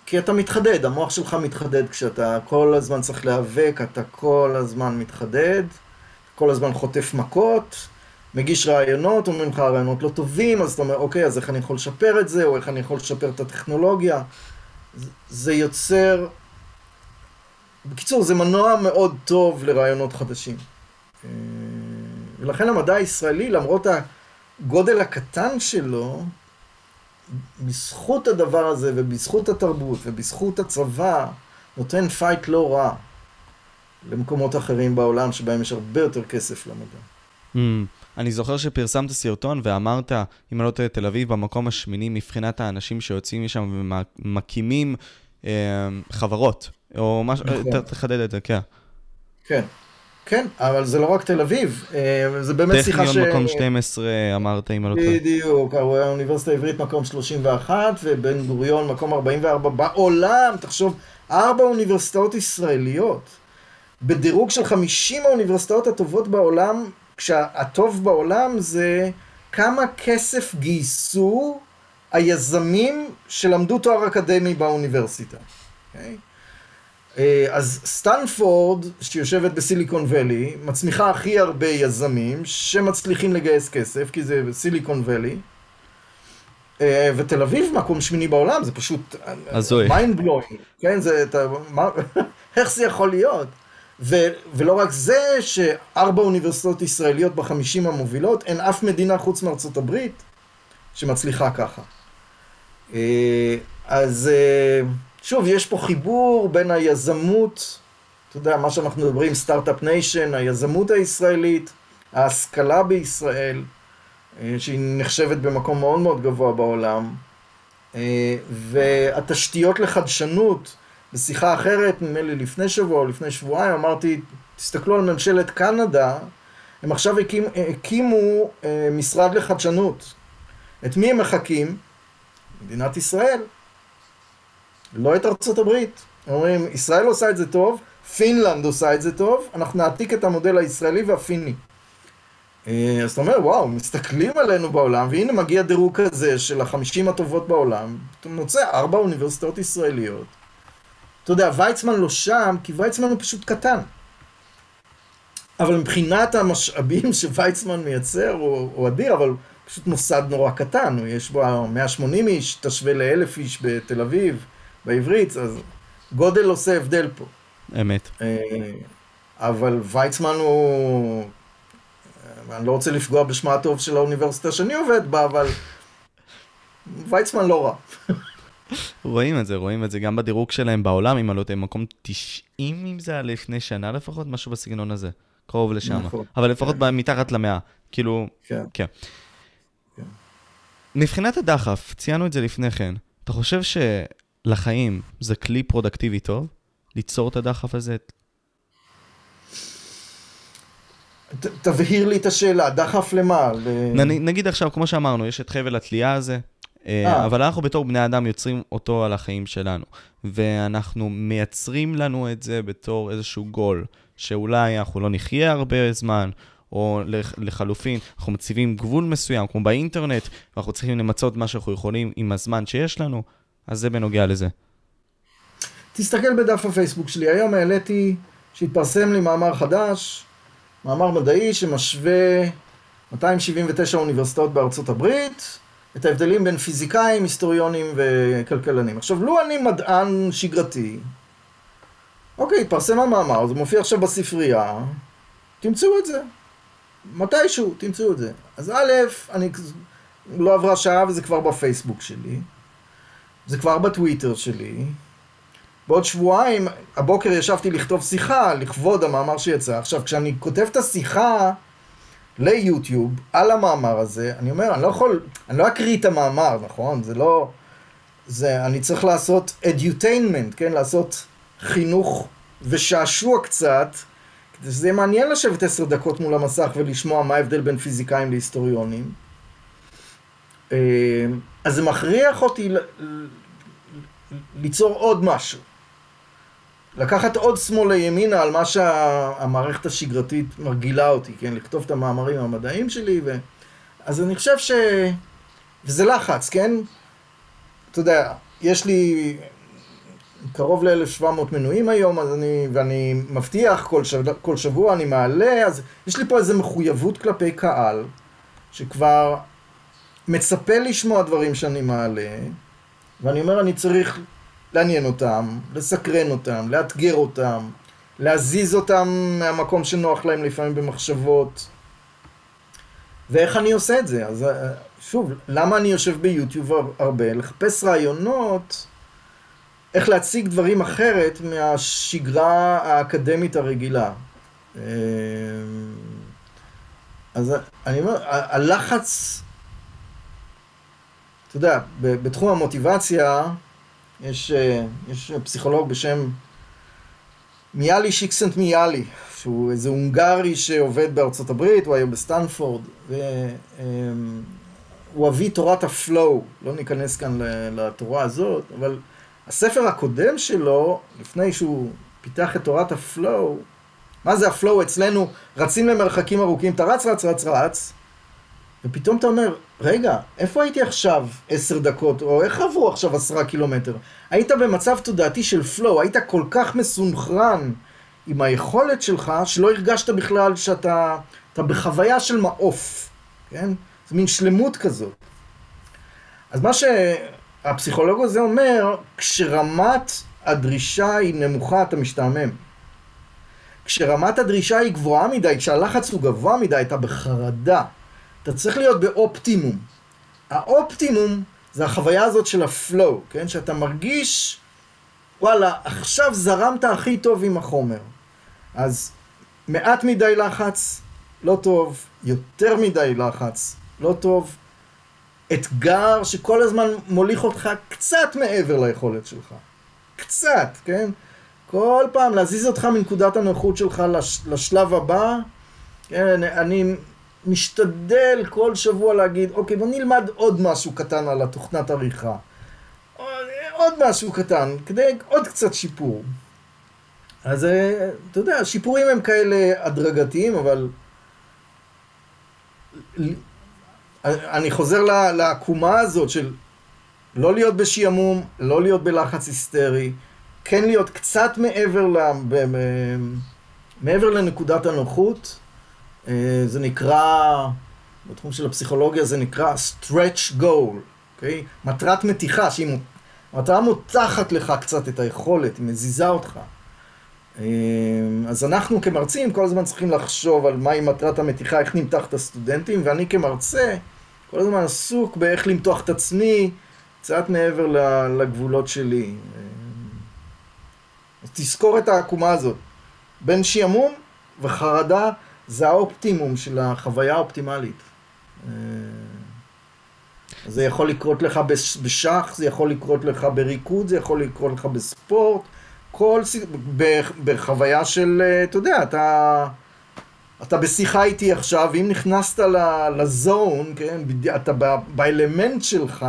כי אתה מתחדד, המוח שלך מתחדד כשאתה כל הזמן צריך להיאבק, אתה כל הזמן מתחדד, כל הזמן חוטף מכות, מגיש רעיונות, אומרים לך רעיונות לא טובים, אז אתה אומר, אוקיי, אז איך אני יכול לשפר את זה, או איך אני יכול לשפר את הטכנולוגיה. זה יוצר בקיצור, זה מנוע מאוד טוב לרעיונות חדשים. אה, ולכן המדע הישראלי, למרות הגודל הקטן שלו, בזכות הדבר הזה ובזכות התרבות ובזכות הצבא, נותן פייט לא רע למקומות אחרים בעולם שבהם יש הרבה יותר כסף למדע. Mm, אני זוכר שפרסמת סרטון ואמרת, אם אני לא טועה, תל אביב במקום השמיני מבחינת האנשים שיוצאים משם ומקימים אה, חברות. או משהו, נכון. תחדד את זה, כן. כן. כן, אבל זה לא רק תל אביב, אה, זה באמת שיחה ש... טכניון מקום 12 אמרת, אם אני לא טועה. בדיוק, האוניברסיטה העברית מקום 31, ובן גוריון מקום 44 בעולם, תחשוב, ארבע אוניברסיטאות ישראליות, בדירוג של 50 האוניברסיטאות הטובות בעולם, כשהטוב בעולם זה כמה כסף גייסו היזמים שלמדו תואר אקדמי באוניברסיטה. Okay? אה, אז סטנפורד, שיושבת בסיליקון וואלי, מצמיחה הכי הרבה יזמים שמצליחים לגייס כסף, כי זה סיליקון וואלי. אה, ותל אביב מקום שמיני בעולם, זה פשוט הזוי. mind blowing, כן, זה, אתה, מה, *laughs* איך זה יכול להיות? ו, ולא רק זה, שארבע אוניברסיטאות ישראליות בחמישים המובילות, אין אף מדינה חוץ מארצות הברית שמצליחה ככה. אה, אז... שוב, יש פה חיבור בין היזמות, אתה יודע, מה שאנחנו מדברים, Start-up nation, היזמות הישראלית, ההשכלה בישראל, אה, שהיא נחשבת במקום מאוד מאוד גבוה בעולם, אה, והתשתיות לחדשנות, בשיחה אחרת, נדמה לי לפני שבוע או לפני שבועיים, אמרתי, תסתכלו על ממשלת קנדה, הם עכשיו הקים, הקימו אה, משרד לחדשנות. את מי הם מחכים? מדינת ישראל. לא את ארצות הברית. אומרים, ישראל עושה את זה טוב, פינלנד עושה את זה טוב, אנחנו נעתיק את המודל הישראלי והפיני. אה, אז אתה אומר, וואו, מסתכלים עלינו בעולם, והנה מגיע דירוג כזה של החמישים הטובות בעולם, אתה מוצא ארבע אוניברסיטאות ישראליות. אתה יודע, ויצמן לא שם, כי ויצמן הוא פשוט קטן. אבל מבחינת המשאבים שוויצמן מייצר, הוא, הוא אדיר, אבל פשוט מוסד נורא קטן, יש בו 180 איש, תשווה לאלף איש בתל אביב, בעברית, אז גודל עושה הבדל פה. אמת. אה, אבל ויצמן הוא... אני לא רוצה לפגוע בשמה הטוב של האוניברסיטה שאני עובד בה, אבל ויצמן לא רע. רואים את זה, רואים את זה גם בדירוג שלהם בעולם, אם אני לא מקום 90 אם זה היה לפני שנה לפחות, משהו בסגנון הזה. קרוב לשם. נכון. אבל לפחות כן. מתחת למאה. כאילו, כן. כן. כן. מבחינת הדחף, ציינו את זה לפני כן, אתה חושב שלחיים זה כלי פרודקטיבי טוב? ליצור את הדחף הזה? ת, תבהיר לי את השאלה, דחף למה? ל... נגיד עכשיו, כמו שאמרנו, יש את חבל התלייה הזה, אה, אה. אבל אנחנו בתור בני אדם יוצרים אותו על החיים שלנו, ואנחנו מייצרים לנו את זה בתור איזשהו גול. שאולי אנחנו לא נחיה הרבה זמן, או לחלופין, אנחנו מציבים גבול מסוים, כמו באינטרנט, ואנחנו צריכים למצות מה שאנחנו יכולים עם הזמן שיש לנו, אז זה בנוגע לזה. תסתכל בדף הפייסבוק שלי, היום העליתי שהתפרסם לי מאמר חדש, מאמר מדעי שמשווה 279 אוניברסיטאות בארצות הברית, את ההבדלים בין פיזיקאים, היסטוריונים וכלכלנים. עכשיו, לו אני מדען שגרתי, אוקיי, התפרסם המאמר, זה מופיע עכשיו בספרייה, תמצאו את זה. מתישהו, תמצאו את זה. אז א', אני, לא עברה שעה וזה כבר בפייסבוק שלי. זה כבר בטוויטר שלי. בעוד שבועיים, הבוקר ישבתי לכתוב שיחה לכבוד המאמר שיצא. עכשיו, כשאני כותב את השיחה ליוטיוב על המאמר הזה, אני אומר, אני לא יכול, אני לא אקריא את המאמר, נכון? זה לא... זה, אני צריך לעשות edutainment, כן? לעשות חינוך ושעשוע קצת, כדי שזה יהיה מעניין לשבת עשר דקות מול המסך ולשמוע מה ההבדל בין פיזיקאים להיסטוריונים. אה, אז זה מכריח אותי ליצור עוד משהו. לקחת עוד שמאל לימינה על מה שהמערכת השגרתית מרגילה אותי, כן? לכתוב את המאמרים המדעיים שלי, ו... אז אני חושב ש... וזה לחץ, כן? אתה יודע, יש לי קרוב ל-1700 מנויים היום, אז אני, ואני מבטיח, כל, שבוע, כל שבוע אני מעלה, אז יש לי פה איזו מחויבות כלפי קהל, שכבר מצפה לשמוע דברים שאני מעלה, ואני אומר, אני צריך לעניין אותם, לסקרן אותם, לאתגר אותם, להזיז אותם מהמקום שנוח להם לפעמים במחשבות. ואיך אני עושה את זה? אז אה, שוב, למה אני יושב ביוטיוב הרבה? לחפש רעיונות איך להציג דברים אחרת מהשגרה האקדמית הרגילה. אה, אז אני אומר, הלחץ, אתה יודע, בתחום המוטיבציה, יש, אה, יש פסיכולוג בשם מיאלי שיקסנט מיאלי, שהוא איזה הונגרי שעובד בארצות הברית, הוא היום בסטנפורד, והוא אבי תורת ה flow, לא ניכנס כאן לתורה הזאת, אבל הספר הקודם שלו, לפני שהוא פיתח את תורת ה flow, מה זה ה flow אצלנו? רצים למרחקים ארוכים, אתה רץ, רץ, רץ, רץ, ופתאום אתה אומר, רגע, איפה הייתי עכשיו עשר דקות, או איך עברו עכשיו עשרה קילומטר? היית במצב תודעתי של flow, היית כל כך מסונכרן עם היכולת שלך, שלא הרגשת בכלל שאתה בחוויה של מעוף, כן? זה מין שלמות כזאת. אז מה ש... הפסיכולוג הזה אומר, כשרמת הדרישה היא נמוכה, אתה משתעמם. כשרמת הדרישה היא גבוהה מדי, כשהלחץ הוא גבוה מדי, אתה בחרדה. אתה צריך להיות באופטימום. האופטימום זה החוויה הזאת של הפלואו, כן? שאתה מרגיש, וואלה, עכשיו זרמת הכי טוב עם החומר. אז מעט מדי לחץ, לא טוב, יותר מדי לחץ, לא טוב, אתגר שכל הזמן מוליך אותך קצת מעבר ליכולת שלך. קצת, כן? כל פעם להזיז אותך מנקודת הנוחות שלך לש, לשלב הבא. כן, אני משתדל כל שבוע להגיד, אוקיי, בוא נלמד עוד משהו קטן על התוכנת עריכה. עוד משהו קטן, כדי עוד קצת שיפור. אז אה, אתה יודע, השיפורים הם כאלה הדרגתיים, אבל אני חוזר לעקומה הזאת של לא להיות בשעמום, לא להיות בלחץ היסטרי, כן להיות קצת מעבר, ל... מעבר לנקודת הנוחות. אה, זה נקרא, בתחום של הפסיכולוגיה זה נקרא stretch goal, אוקיי? Okay? מטרת מתיחה, שהיא מטרה מותחת לך קצת את היכולת, היא מזיזה אותך. אה, אז אנחנו כמרצים כל הזמן צריכים לחשוב על מהי מטרת המתיחה, איך נמתח את הסטודנטים, ואני כמרצה כל הזמן עסוק באיך למתוח את עצמי קצת מעבר לגבולות שלי. אה, אז תזכור את העקומה הזאת. בין שעמום וחרדה זה האופטימום של החוויה האופטימלית. אה, זה יכול לקרות לך בשח, זה יכול לקרות לך בריקוד, זה יכול לקרות לך בספורט, כל, בחוויה של, אה, אתה יודע, אתה, אתה בשיחה איתי עכשיו, אם נכנסת לזון, כן, אתה באלמנט שלך,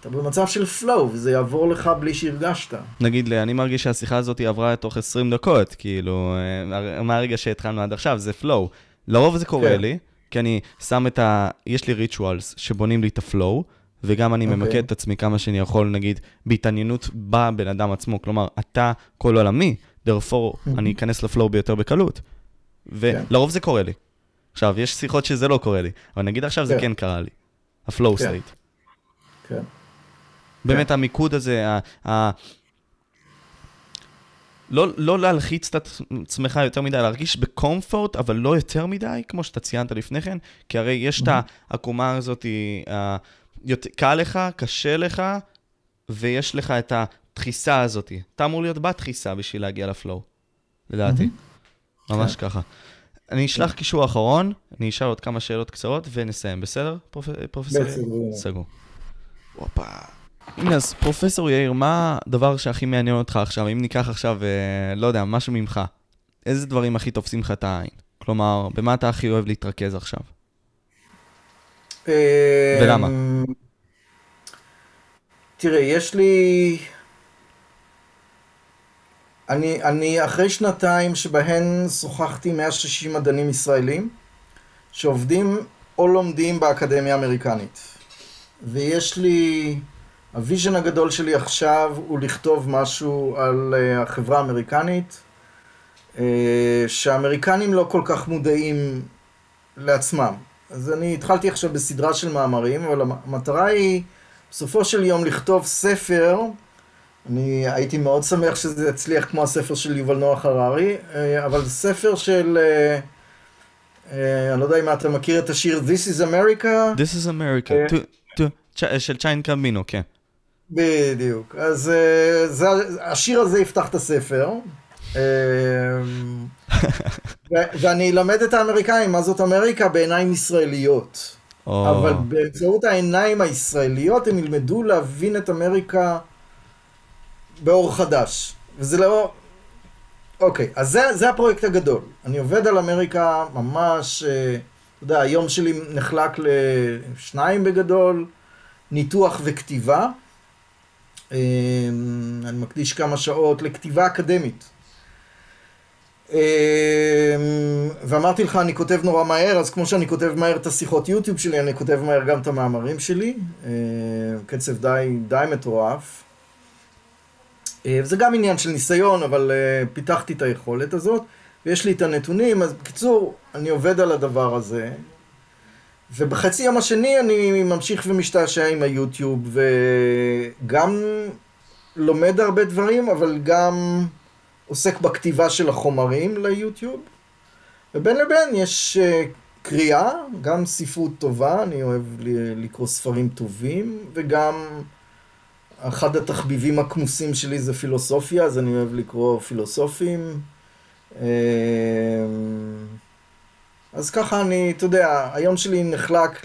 אתה במצב של flow, וזה יעבור לך בלי שהרגשת. נגיד לי, אני מרגיש שהשיחה הזאת עברה תוך 20 דקות, כאילו, אה, מהרגע שהתחלנו עד עכשיו, זה flow. לרוב זה קורה כן. לי, כי אני שם את ה... יש לי rituals שבונים לי את ה flow, וגם אני okay. אוקיי. ממקד את עצמי כמה שאני יכול, נגיד, בהתעניינות בבן אדם עצמו. כלומר, אתה כל עולמי, therefore אני אכנס ל flow ביותר בקלות. ולרוב כן. זה קורה לי. עכשיו, יש שיחות שזה לא קורה לי, אבל נגיד עכשיו זה כן, כן קרה לי. ה flow state. כן. באמת. המיקוד הזה, ה... ה... לא, לא להלחיץ את עצמך יותר מדי, להרגיש בקומפורט, אבל לא יותר מדי, כמו שאתה ציינת לפני כן, כי הרי יש את העקומה הזאת, קל לך, קשה לך, ויש לך את הדחיסה הזאת. אתה אמור להיות בדחיסה בשביל להגיע לפלואו, לדעתי. ממש כן. ככה. אני אשלח קישור אחרון, אני אשאל עוד כמה שאלות קצרות ונסיים, בסדר, פרופסור? בסדר. סגור. הופה. הנה, אז פרופסור יאיר, מה הדבר שהכי מעניין אותך עכשיו? אם ניקח עכשיו, אה, לא יודע, משהו ממך, איזה דברים הכי תופסים לך את העין? כלומר, במה אתה הכי אוהב להתרכז עכשיו? אה, ולמה? תראה, יש לי... אני, אני אחרי שנתיים שבהן שוחחתי 160 מדענים ישראלים שעובדים או לומדים באקדמיה האמריקנית. ויש לי ה vision הגדול שלי עכשיו הוא לכתוב משהו על uh, החברה האמריקנית, uh, שהאמריקנים לא כל כך מודעים לעצמם. אז אני התחלתי עכשיו בסדרה של מאמרים, אבל המטרה היא בסופו של יום לכתוב ספר, אני הייתי מאוד שמח שזה יצליח כמו הספר של יובל נוח הררי, uh, אבל ספר של... אני לא יודע אם אתה מכיר את השיר This is America. This is America, to, של צ'יין קמבינו, כן. בדיוק. אז אה, זה, השיר הזה יפתח את הספר. אה, ואני אלמד את האמריקאים מה זאת אמריקה בעיניים ישראליות. Oh. אבל באמצעות העיניים הישראליות הם ילמדו להבין את אמריקה באור חדש. וזה לא... אוקיי, אז זה, זה הפרויקט הגדול. אני עובד על אמריקה ממש, אה, אתה יודע, היום שלי נחלק לשניים בגדול, ניתוח וכתיבה. אמ, אני מקדיש כמה שעות לכתיבה אקדמית. אמ, ואמרתי לך, אני כותב נורא מהר, אז כמו שאני כותב מהר את השיחות יוטיוב שלי, אני כותב מהר גם את המאמרים שלי. אמ, קצב די, די מטורף. זה גם עניין של ניסיון, אבל אה, פיתחתי את היכולת הזאת, ויש לי את הנתונים, אז בקיצור, אני עובד על הדבר הזה. ובחצי יום השני אני ממשיך ומשתעשע עם היוטיוב, וגם לומד הרבה דברים, אבל גם עוסק בכתיבה של החומרים ליוטיוב. ובין לבין יש אה, קריאה, גם ספרות טובה, אני אוהב לקרוא ספרים טובים, וגם אחד התחביבים הכמוסים שלי זה פילוסופיה, אז אני אוהב לקרוא פילוסופים. אה, אז ככה אני, אתה יודע, היום שלי נחלק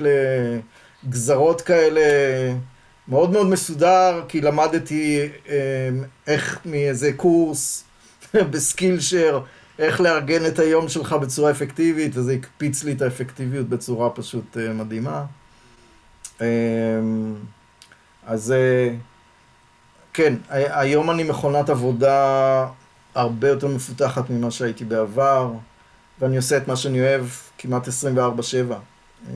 לגזרות כאלה מאוד מאוד מסודר, כי למדתי אה, איך מאיזה קורס *laughs* בסקילשר, איך לארגן את היום שלך בצורה אפקטיבית, וזה הקפיץ לי את האפקטיביות בצורה פשוט אה, מדהימה. אה, אז כן, היום אני מכונת עבודה הרבה יותר מפותחת ממה שהייתי בעבר. ואני עושה את מה שאני אוהב כמעט 24-7.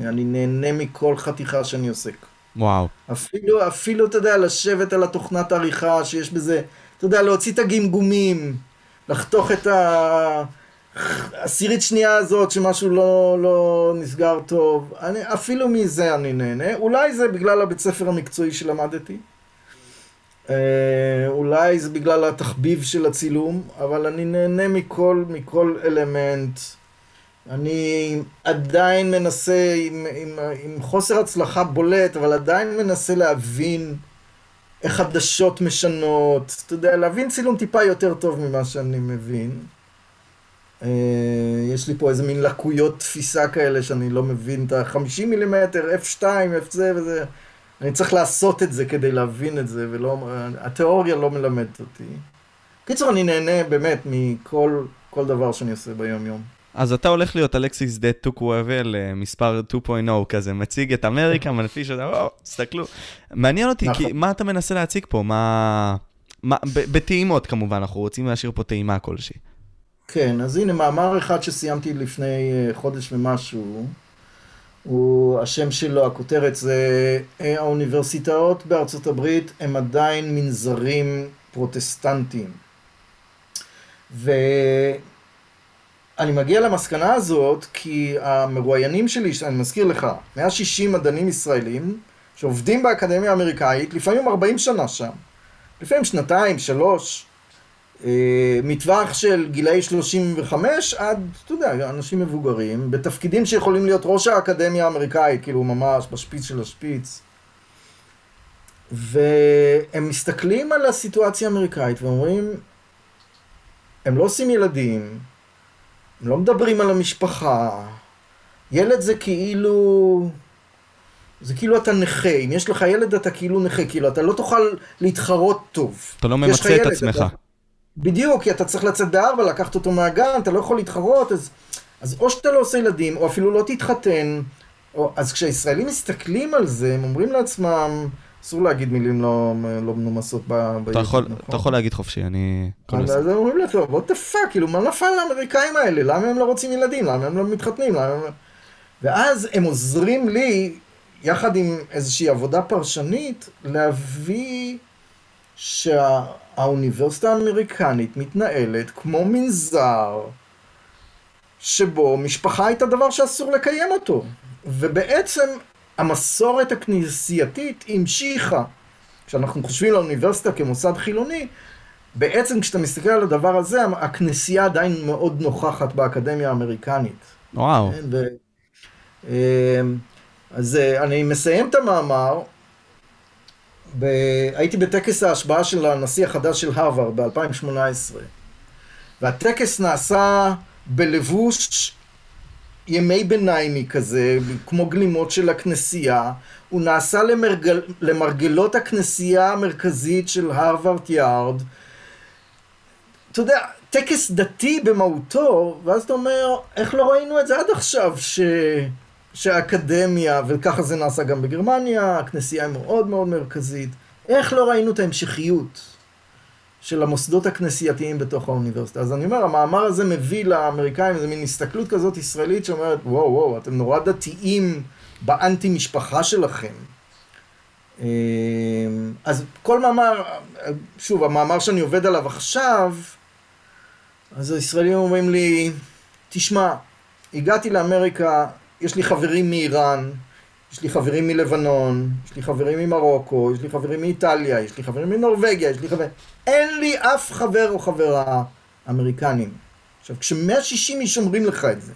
אני נהנה מכל חתיכה שאני עוסק. וואו. אפילו, אפילו, אתה יודע, לשבת על התוכנת עריכה שיש בזה, אתה יודע, להוציא את הגמגומים, לחתוך את העשירית שנייה הזאת שמשהו לא, לא נסגר טוב. אני, אפילו מזה אני נהנה. אולי זה בגלל הבית ספר המקצועי שלמדתי. אה, אולי זה בגלל התחביב של הצילום, אבל אני נהנה מכל, מכל אלמנט. אני עדיין מנסה, עם, עם, עם חוסר הצלחה בולט, אבל עדיין מנסה להבין איך עדשות משנות, אתה יודע, להבין צילום טיפה יותר טוב ממה שאני מבין. Uh, יש לי פה איזה מין לקויות תפיסה כאלה שאני לא מבין את ה-50 מילימטר, F2, F זה וזה. אני צריך לעשות את זה כדי להבין את זה, ולא... התיאוריה לא מלמדת אותי. קיצור, אני נהנה באמת מכל דבר שאני עושה ביום-יום. אז אתה הולך להיות אלכסיס דה טוקוואבל מספר 2.0 כזה, מציג את אמריקה, *laughs* מנפיש אותה, וואו, תסתכלו. מעניין אותי, כי נכון. מה אתה מנסה להציג פה? מה... מה בטעימות כמובן, אנחנו רוצים להשאיר פה טעימה כלשהי. כן, אז הנה מאמר אחד שסיימתי לפני אה, חודש ומשהו, הוא, השם שלו, הכותרת זה אה, האוניברסיטאות בארצות הברית הם עדיין מנזרים פרוטסטנטיים. ו... אני מגיע למסקנה הזאת כי המרואיינים שלי, שאני מזכיר לך, 160 מדענים ישראלים שעובדים באקדמיה האמריקאית, לפעמים 40 שנה שם, לפעמים שנתיים, שלוש, מטווח של גילאי 35 עד, אתה יודע, אנשים מבוגרים, בתפקידים שיכולים להיות ראש האקדמיה האמריקאית, כאילו ממש בשפיץ של השפיץ. והם מסתכלים על הסיטואציה האמריקאית ואומרים, הם לא עושים ילדים, הם לא מדברים על המשפחה. ילד זה כאילו... זה כאילו אתה נכה, אם יש לך ילד אתה כאילו נכה, כאילו אתה לא תוכל להתחרות טוב. אתה לא ממצה את עצמך. אתה... בדיוק, כי אתה צריך לצאת בארבע, לקחת אותו מהגן, אתה לא יכול להתחרות, אז, אז או שאתה לא עושה ילדים, או אפילו לא תתחתן. או, אז כשהישראלים מסתכלים על זה, הם אומרים לעצמם, אסור להגיד מילים לא, לא מנומסות בעברית. אתה, יכול, נכון? אתה יכול להגיד חופשי, אני... אז הם אומרים לך, what the fuck, כאילו, מה נפל לאמריקאים האלה? למה הם לא רוצים ילדים? למה הם לא מתחתנים? למה הם... לא- ואז הם עוזרים לי, יחד עם איזושהי עבודה פרשנית, להביא שהאוניברסיטה האמריקנית מתנהלת כמו מנזר, שבו משפחה הייתה דבר שאסור לקיים אותו. ובעצם המסורת הכנסייתית המשיכה. כשאנחנו חושבים על האוניברסיטה כמוסד חילוני, בעצם כשאתה מסתכל על הדבר הזה, הכנסייה עדיין מאוד נוכחת באקדמיה האמריקנית. וואו. כן, ו... אמ, אז אה, אני מסיים את המאמר. ב... הייתי בטקס ההשבעה של הנשיא החדש של הרווארד ב-2018, והטקס נעשה בלבוש ימי ביניימי כזה, כמו גלימות של הכנסייה. הוא נעשה למרגל, למרגלות הכנסייה המרכזית של הרווארד יארד. אתה יודע, טקס דתי במהותו, ואז אתה אומר, איך לא ראינו את זה עד עכשיו, ש... שהאקדמיה, וככה זה נעשה גם בגרמניה, הכנסייה היא מאוד מאוד מרכזית, איך לא ראינו את ההמשכיות? של המוסדות הכנסייתיים בתוך האוניברסיטה. אז אני אומר, המאמר הזה מביא לאמריקאים איזה מין הסתכלות כזאת ישראלית שאומרת, וואו, וואו, אתם נורא דתיים באנטי משפחה שלכם. אמ, אז כל מאמר, שוב, המאמר שאני עובד עליו עכשיו, אז הישראלים אומרים לי, תשמע, הגעתי לאמריקה, יש לי חברים מאיראן, יש לי חברים מלבנון, יש לי חברים ממרוקו, יש לי חברים מאיטליה, יש לי חברים מנורבגיה, יש לי חברים... אין לי אף חבר או חברה אמריקנים. עכשיו, כש-160 איש אומרים לך את זה,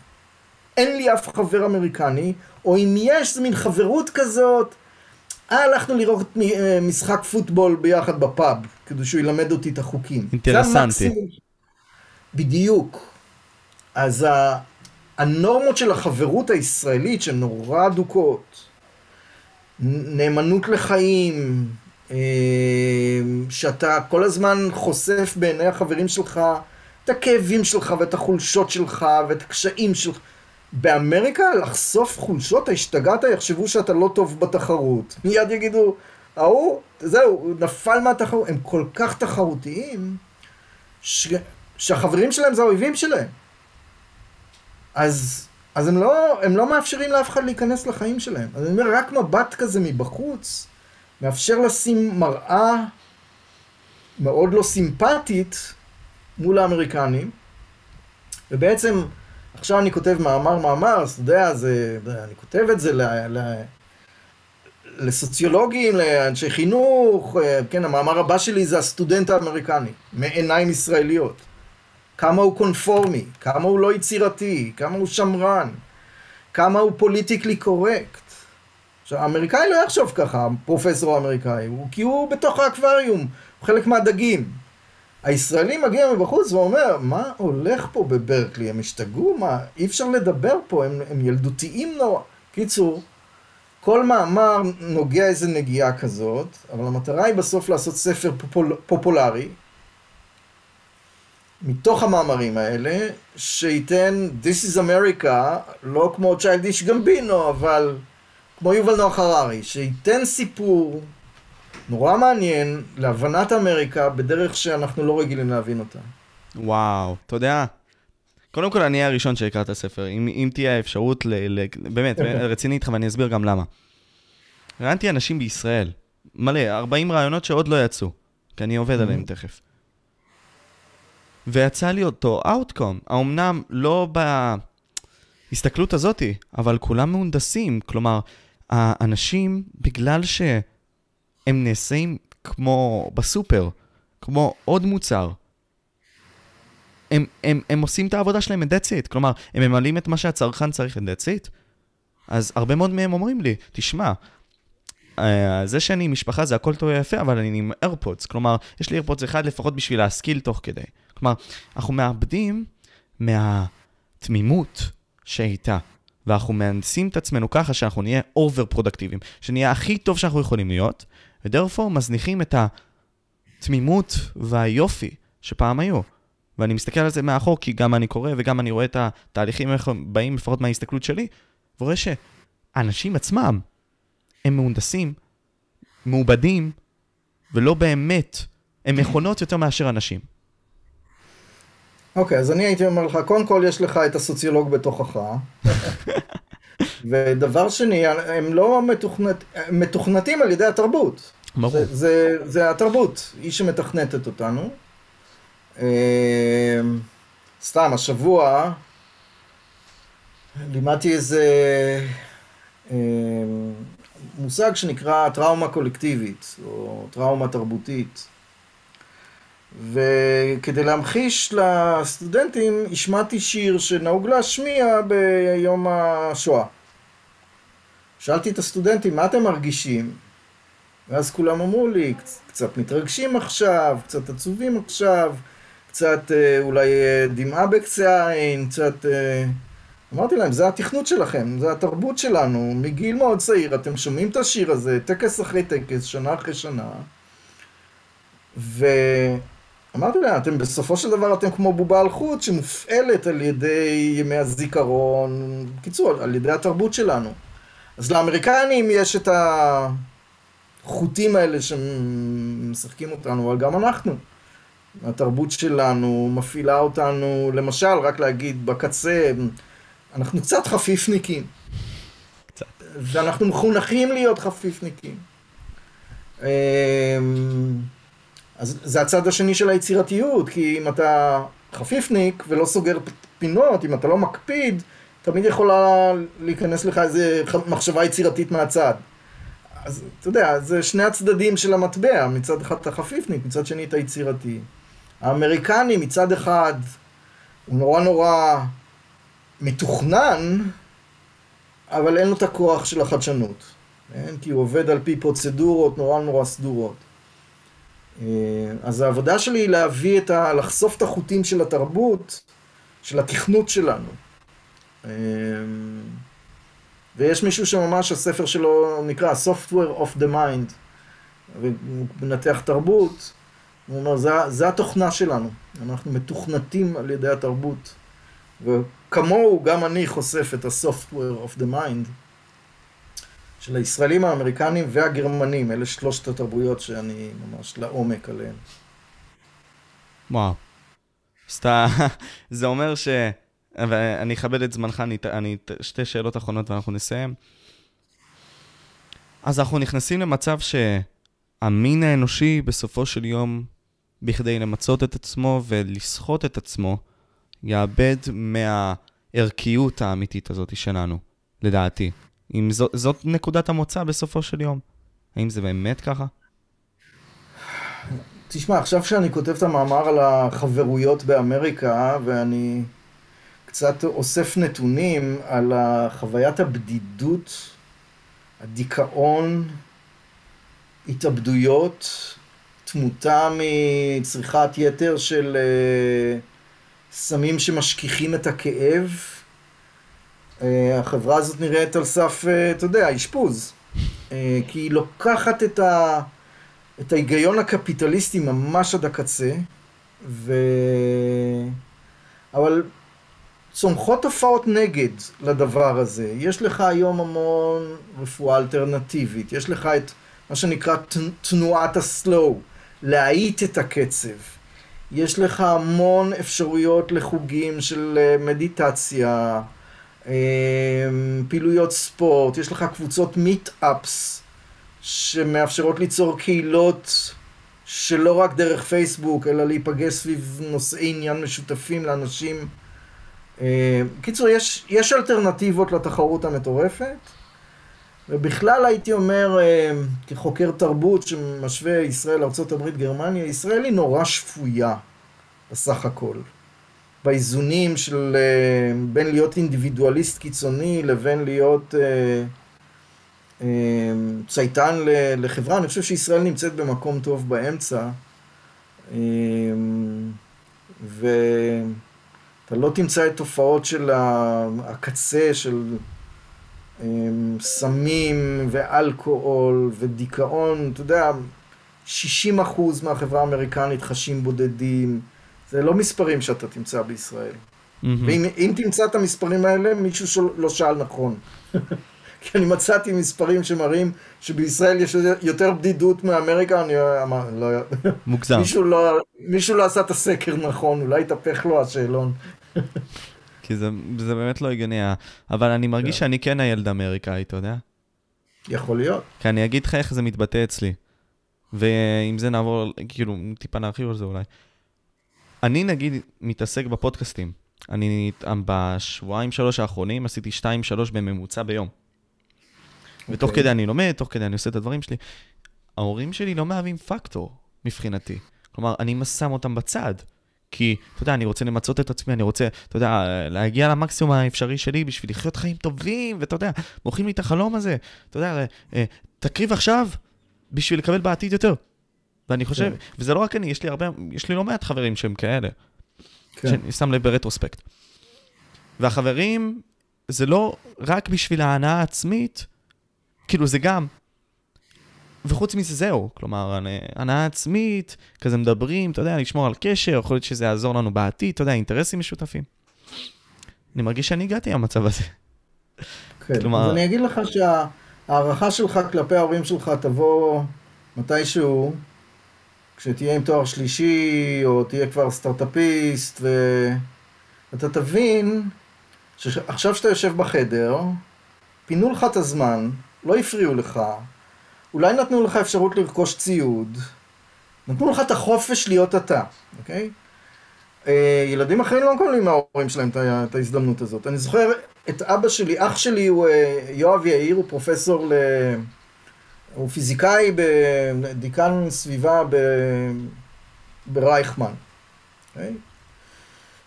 אין לי אף חבר אמריקני, או אם יש, זה מין חברות כזאת, אה, הלכנו לראות אה, משחק פוטבול ביחד בפאב, כדי שהוא ילמד אותי את החוקים. אינטרסנטי. בדיוק. אז הנורמות של החברות הישראלית שהן נורא אדוקות, נאמנות לחיים, אה, שאתה כל הזמן חושף בעיני החברים שלך את הכאבים שלך ואת החולשות שלך ואת הקשיים שלך. באמריקה לחשוף חולשות, השתגעת, יחשבו שאתה לא טוב בתחרות. *laughs* מיד יגידו, ההוא, זהו, נפל מהתחרות. הם כל כך תחרותיים, ש... שהחברים שלהם זה האויבים שלהם. אז אז הם לא, הם לא מאפשרים לאף אחד להיכנס לחיים שלהם. אז אני אומר, רק מבט כזה מבחוץ, מאפשר לשים מראה מאוד לא סימפטית מול האמריקנים, ובעצם, עכשיו אני כותב מאמר מאמר, אז אתה יודע, זה, אני כותב את זה ל, ל, לסוציולוגים, לאנשי חינוך, כן, המאמר הבא שלי זה הסטודנט האמריקני, מעיניים ישראליות. כמה הוא קונפורמי, כמה הוא לא יצירתי, כמה הוא שמרן, כמה הוא politically correct. עכשיו, האמריקאי לא יחשוב ככה, הפרופסור האמריקאי, הוא, כי הוא בתוך האקווריום, הוא חלק מהדגים. הישראלי מגיע מבחוץ ואומר, מה הולך פה בברקלי? הם השתגעו? מה? אי אפשר לדבר פה, הם, הם ילדותיים נורא. קיצור, כל מאמר נוגע איזה נגיעה כזאת, אבל המטרה היא בסוף לעשות ספר פופול, פופולרי, מתוך המאמרים האלה, שייתן This is America, לא כמו צ'יילדיש גמבינו, אבל כמו יובל נוח הררי, שייתן סיפור נורא מעניין להבנת אמריקה בדרך שאנחנו לא רגילים להבין אותה. וואו, אתה יודע, קודם כל אני הראשון שיקרא את הספר, אם, אם תהיה האפשרות, ל, ל, באמת, רציני איתך ואני אסביר גם למה. ראיינתי אנשים בישראל, מלא, 40 רעיונות שעוד לא יצאו, כי אני עובד עליהם תכף. ויצא לי אותו outcome, האומנם לא בהסתכלות הזאתי, אבל כולם מהונדסים, כלומר, האנשים, בגלל שהם נעשים כמו בסופר, כמו עוד מוצר, הם, הם, הם עושים את העבודה שלהם, את that's it. כלומר, הם ממלאים את מה שהצרכן צריך, את that's it. אז הרבה מאוד מהם אומרים לי, תשמע, אה, זה שאני משפחה זה הכל טוב ויפה, אבל אני עם איירפודס. כלומר, יש לי איירפודס אחד לפחות בשביל להשכיל תוך כדי. כלומר, אנחנו מאבדים מהתמימות שהייתה, ואנחנו מהנדסים את עצמנו ככה שאנחנו נהיה over פרודקטיביים, שנהיה הכי טוב שאנחנו יכולים להיות, ו therefore מזניחים את התמימות והיופי שפעם היו. ואני מסתכל על זה מאחור, כי גם אני קורא וגם אני רואה את התהליכים איך הם באים, לפחות מההסתכלות שלי, ורואה שאנשים עצמם הם מהונדסים, מעובדים, ולא באמת, הם מכונות יותר מאשר אנשים. אוקיי, okay, אז אני הייתי אומר לך, קודם כל יש לך את הסוציולוג בתוכך. *laughs* ודבר שני, הם לא מתוכנת, מתוכנתים על ידי התרבות. ברור. זה, זה, זה התרבות, היא שמתכנתת אותנו. אמ, סתם, השבוע לימדתי איזה אמ, מושג שנקרא טראומה קולקטיבית, או טראומה תרבותית. וכדי להמחיש לסטודנטים, השמעתי שיר שנהוג להשמיע ביום השואה. שאלתי את הסטודנטים, מה אתם מרגישים? ואז כולם אמרו לי, קצת מתרגשים עכשיו, קצת עצובים עכשיו, קצת אה, אולי אה, דמעה בקצה העין, קצת... אה, אמרתי להם, זה התכנות שלכם, זה התרבות שלנו, מגיל מאוד צעיר, אתם שומעים את השיר הזה, טקס אחרי טקס, שנה אחרי שנה, ואמרתי להם, אתם בסופו של דבר אתם כמו בובה על חוט שמופעלת על ידי ימי הזיכרון, בקיצור, על ידי התרבות שלנו. אז לאמריקנים יש את החוטים האלה שמשחקים אותנו, אבל גם אנחנו. התרבות שלנו מפעילה אותנו, למשל, רק להגיד, בקצה, אנחנו קצת חפיפניקים. קצת. ואנחנו מחונכים להיות חפיפניקים. אז זה הצד השני של היצירתיות, כי אם אתה חפיפניק ולא סוגר פינות, אם אתה לא מקפיד, תמיד יכולה להיכנס לך איזה מחשבה יצירתית מהצד. אז אתה יודע, זה שני הצדדים של המטבע, מצד אחד אתה חפיפניק, מצד שני אתה יצירתי. האמריקני מצד אחד הוא נורא נורא מתוכנן, אבל אין לו את הכוח של החדשנות. כן? כי הוא עובד על פי פרוצדורות נורא נורא סדורות. אה, אז העבודה שלי היא להביא את ה... לחשוף את החוטים של התרבות, של התכנות שלנו. אה, ויש מישהו שממש הספר שלו נקרא Software of the Mind, והוא מנתח תרבות, הוא אומר, זה, זה התוכנה שלנו, אנחנו מתוכנתים על ידי התרבות. וכמוהו גם אני חושף את ה-software of the mind של הישראלים, האמריקנים והגרמנים, אלה שלושת התרבויות שאני ממש לעומק עליהן. וואו. סתם, *laughs* זה אומר ש... ואני אכבד את זמנך, אני, אני, שתי שאלות אחרונות ואנחנו נסיים. אז אנחנו נכנסים למצב שהמין האנושי בסופו של יום, בכדי למצות את עצמו ולסחוט את עצמו, יאבד מהערכיות האמיתית הזאת שלנו, לדעתי. אם זאת, זאת נקודת המוצא בסופו של יום. האם זה באמת ככה? תשמע, עכשיו שאני כותב את המאמר על החברויות באמריקה, ואני קצת אוסף נתונים על חוויית הבדידות, הדיכאון, התאבדויות, תמותה מצריכת יתר של uh, סמים שמשכיחים את הכאב. Uh, החברה הזאת נראית על סף, uh, אתה יודע, אשפוז. Uh, כי היא לוקחת את ה... את ההיגיון הקפיטליסטי ממש עד הקצה, ו... אבל צומחות תופעות נגד לדבר הזה. יש לך היום המון רפואה אלטרנטיבית, יש לך את מה שנקרא תנועת הסלואו, להאיט את הקצב. יש לך המון אפשרויות לחוגים של אה, מדיטציה, אה, פעילויות ספורט, יש לך קבוצות מיט-אפס שמאפשרות ליצור קהילות שלא רק דרך פייסבוק, אלא להיפגש סביב נושאי עניין משותפים לאנשים. אה, קיצור, יש, יש אלטרנטיבות לתחרות המטורפת, ובכלל הייתי אומר, אה, כחוקר תרבות שמשווה ישראל, ארה"ב, גרמניה, ישראל היא נורא שפויה בסך הכל. באיזונים של אה, בין להיות אינדיבידואליסט קיצוני לבין להיות... אמ, צייתן לחברה, אני חושב שישראל נמצאת במקום טוב באמצע, אמ, ואתה לא תמצא את תופעות של הקצה של סמים ואלכוהול ודיכאון, אתה יודע, 60 אחוז מהחברה האמריקנית חשים בודדים, זה לא מספרים שאתה תמצא בישראל. Mm-hmm. ואם תמצא את המספרים האלה, מישהו לא שאל נכון. *laughs* כי אני מצאתי מספרים שמראים שבישראל יש יותר בדידות מאמריקה, אני אמר, לא... מוגזם. מישהו לא, מישהו לא עשה את הסקר נכון, אולי התהפך לו השאלון. *laughs* כי זה, זה באמת לא הגיוני, אבל אני מרגיש כן. שאני כן הילד האמריקאי, אתה יודע? יכול להיות. כי אני אגיד לך איך זה מתבטא אצלי. ועם זה נעבור, כאילו, טיפה נרחיב על זה אולי. אני נגיד מתעסק בפודקאסטים. אני בשבועיים שלוש האחרונים עשיתי שתיים שלוש בממוצע ביום. ותוך okay. אוקיי. כדי אני לומד, תוך כדי אני עושה את הדברים שלי. ההורים שלי לא מהווים פקטור מבחינתי. כלומר, אני שם אותם בצד. כי, אתה יודע, אני רוצה למצות את עצמי, אני רוצה, אתה יודע, להגיע למקסימום האפשרי שלי בשביל לחיות חיים טובים, ואתה יודע, מוכרים לי את החלום הזה. אתה יודע, אה, תקריב עכשיו בשביל לקבל בעתיד יותר. ואני חושב, כן. וזה לא רק אני, יש לי הרבה, יש לי לא מעט חברים שהם כאלה. כן. שאני שם לב ברטרוספקט. והחברים, זה לא רק בשביל ההנאה העצמית, כאילו זה גם. וחוץ מזה זהו, כלומר, הנאה עצמית, כזה מדברים, אתה יודע, לשמור על קשר, יכול להיות שזה יעזור לנו בעתיד, אתה יודע, אינטרסים משותפים. אני מרגיש שאני הגעתי למצב הזה. כן, כלומר... אז אני אגיד לך שההערכה שלך כלפי ההורים שלך תבוא מתישהו, כשתהיה עם תואר שלישי, או תהיה כבר סטארט-אפיסט, ואתה תבין שעכשיו שאתה יושב בחדר, פינו לך את הזמן, לא הפריעו לך, אולי נתנו לך אפשרות לרכוש ציוד, נתנו לך את החופש להיות אתה, אוקיי? אה, ילדים אחרים לא מקבלים מההורים שלהם את ההזדמנות הזאת. אני זוכר את אבא שלי, אח שלי הוא אה, יואב יאיר, הוא פרופסור ל... הוא פיזיקאי בדיקן סביבה ב... ברייכמן. Okay? אוקיי?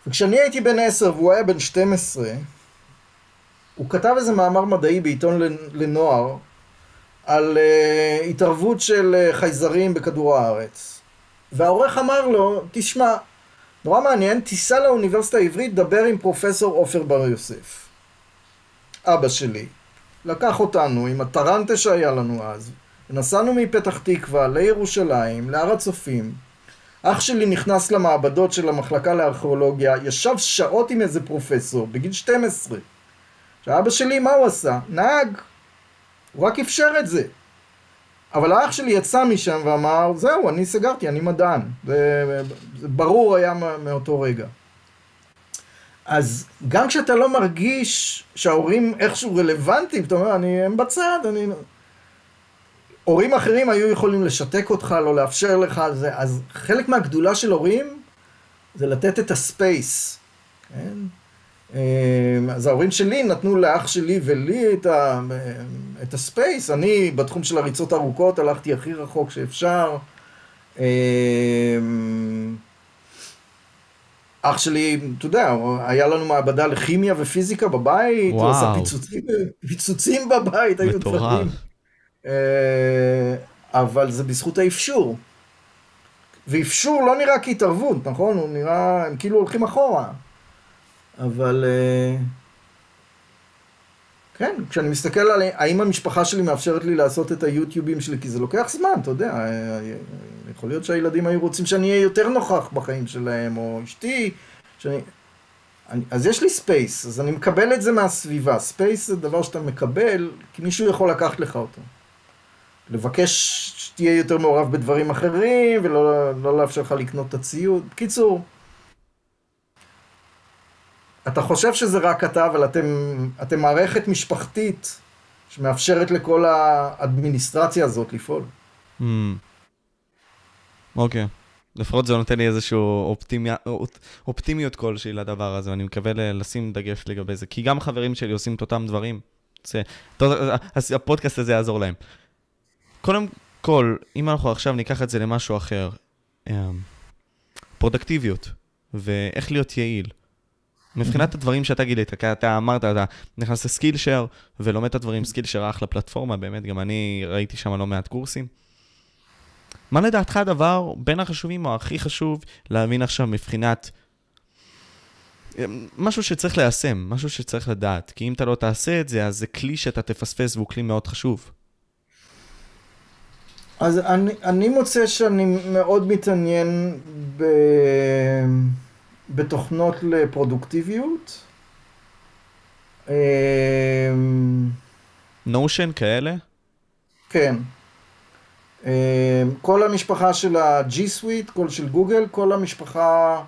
וכשאני הייתי בן עשר והוא היה בן 12, הוא כתב איזה מאמר מדעי בעיתון לנוער על uh, התערבות של uh, חייזרים בכדור הארץ. והעורך אמר לו, תשמע, נורא מעניין, תיסע לאוניברסיטה העברית, דבר עם פרופסור עופר בר יוסף. אבא שלי. לקח אותנו עם הטרנטה שהיה לנו אז, ונסענו מפתח תקווה לירושלים, להר הצופים. אח שלי נכנס למעבדות של המחלקה לארכיאולוגיה, ישב שעות עם איזה פרופסור, בגיל 12. שאבא שלי, מה הוא עשה? נהג. הוא רק אפשר את זה. אבל האח שלי יצא משם ואמר, זהו, אני סגרתי, אני מדען. זה, זה ברור היה מאותו רגע. אז גם כשאתה לא מרגיש שההורים איכשהו רלוונטיים, אתה אומר, אני, הם בצד, אני... הורים אחרים היו יכולים לשתק אותך, לא לאפשר לך זה, אז חלק מהגדולה של הורים זה לתת את הספייס, כן? אמ, אז ההורים שלי נתנו לאח שלי ולי את, ה, את הספייס, אני בתחום של הריצות ארוכות הלכתי הכי רחוק שאפשר. אח שלי, אתה יודע, היה לנו מעבדה לכימיה ופיזיקה בבית, וואו. הוא עשה פיצוצים, פיצוצים בבית, היו דברים. אה, אבל זה בזכות האפשור. ואפשור לא נראה כהתערבות, נכון? הוא נראה, הם כאילו הולכים אחורה. אבל... אה, כן, כשאני מסתכל על האם המשפחה שלי מאפשרת לי לעשות את היוטיובים שלי, כי זה לוקח זמן, אתה יודע, אה, יכול להיות שהילדים היו רוצים שאני אהיה יותר נוכח בחיים שלהם, או אשתי, שאני... אני, אז יש לי space, אז אני מקבל את זה מהסביבה. space זה דבר שאתה מקבל, כי מישהו יכול לקחת לך אותו. לבקש שתהיה יותר מעורב בדברים אחרים, ולא לא לאפשר לך לקנות את הציוד. בקיצור, אתה חושב שזה רק אתה, אבל אתם, אתם מערכת משפחתית שמאפשרת לכל האדמיניסטרציה הזאת לפעול. Hmm. אוקיי. לפחות זה נותן לי איזושהי אופטימיה, אופטימיות כלשהי לדבר הזה, ואני מקווה לשים דגש לגבי זה, כי גם חברים שלי עושים את אותם דברים. זה, הפודקאסט הזה יעזור להם. קודם כל, אם אנחנו עכשיו ניקח את זה למשהו אחר, אמ, פרודקטיביות, ואיך להיות יעיל. מבחינת הדברים שאתה גילית, כי אתה אמרת, אתה נכנס ל Skillshare ולומד את הדברים, Skillshare אחלה פלטפורמה, באמת, גם אני ראיתי שם לא מעט קורסים. מה לדעתך הדבר בין החשובים או הכי חשוב להבין עכשיו מבחינת אמ, משהו שצריך ליישם, משהו שצריך לדעת, כי אם אתה לא תעשה את זה, אז זה כלי שאתה תפספס והוא כלי מאוד חשוב. אז אני, אני מוצא שאני מאוד מתעניין ב, בתוכנות לפרודוקטיביות. נושן אמ, כאלה? כן. אמ, כל המשפחה של ה-G Suite, כל של גוגל, כל המשפחה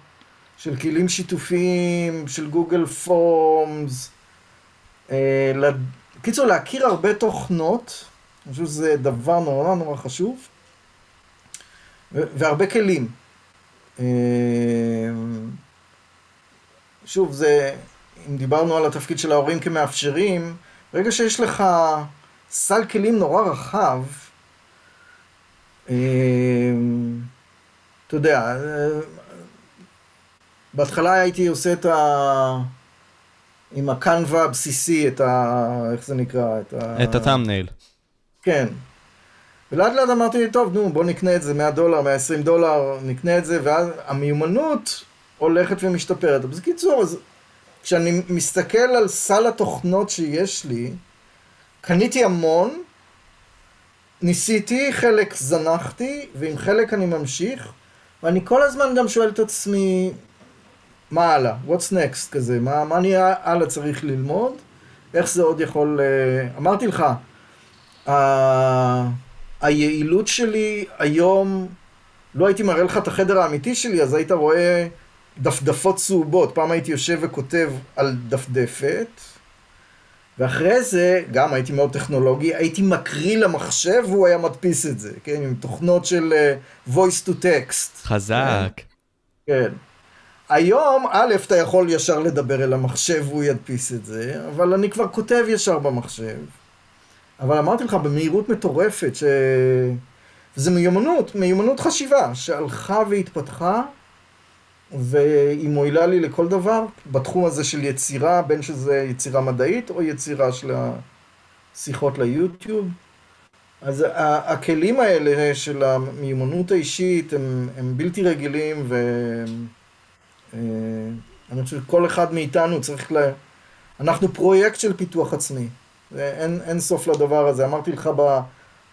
של כלים שיתופיים, של גוגל פורמס. בקיצור, להכיר הרבה תוכנות. אני חושב שזה דבר נורא נורא חשוב. והרבה כלים. אה, שוב, זה, אם דיברנו על התפקיד של ההורים כמאפשרים, ברגע שיש לך סל כלים נורא רחב, אה, אתה יודע, אה, בהתחלה הייתי עושה את ה... עם הקנווה הבסיסי, את ה... איך זה נקרא? את ה... את הטאמנייל. כן. ולאט לאט אמרתי טוב, נו, בוא נקנה את זה 100 דולר, 120 דולר, נקנה את זה, ואז המיומנות הולכת ומשתפרת. אז בקיצור, אז כשאני מסתכל על סל התוכנות שיש לי, קניתי המון, ניסיתי, חלק זנחתי, ועם חלק אני ממשיך, ואני כל הזמן גם שואל את עצמי, מה הלאה? What's next כזה? מה, מה אני הלאה צריך ללמוד? איך זה עוד יכול... אה, אמרתי לך, ה... היעילות שלי היום, לא הייתי מראה לך את החדר האמיתי שלי, אז היית רואה דפדפות צהובות. פעם הייתי יושב וכותב על דפדפת, ואחרי זה, גם הייתי מאוד טכנולוגי, הייתי מקריא למחשב והוא היה מדפיס את זה, כן? עם תוכנות של uh, voice to text. חזק. כן. כן. היום, א', אתה יכול ישר לדבר אל המחשב והוא ידפיס את זה, אבל אני כבר כותב ישר במחשב. אבל אמרתי לך, במהירות מטורפת, ש... וזה מיומנות, מיומנות חשיבה, שהלכה והתפתחה, והיא מועילה לי לכל דבר, בתחום הזה של יצירה, בין שזה יצירה מדעית או יצירה של השיחות ליוטיוב. אז הכלים האלה של המיומנות האישית הם, הם בלתי רגילים, ואני חושב שכל אחד מאיתנו צריך ל... אנחנו פרויקט של פיתוח עצמי. אין, אין סוף לדבר הזה. אמרתי לך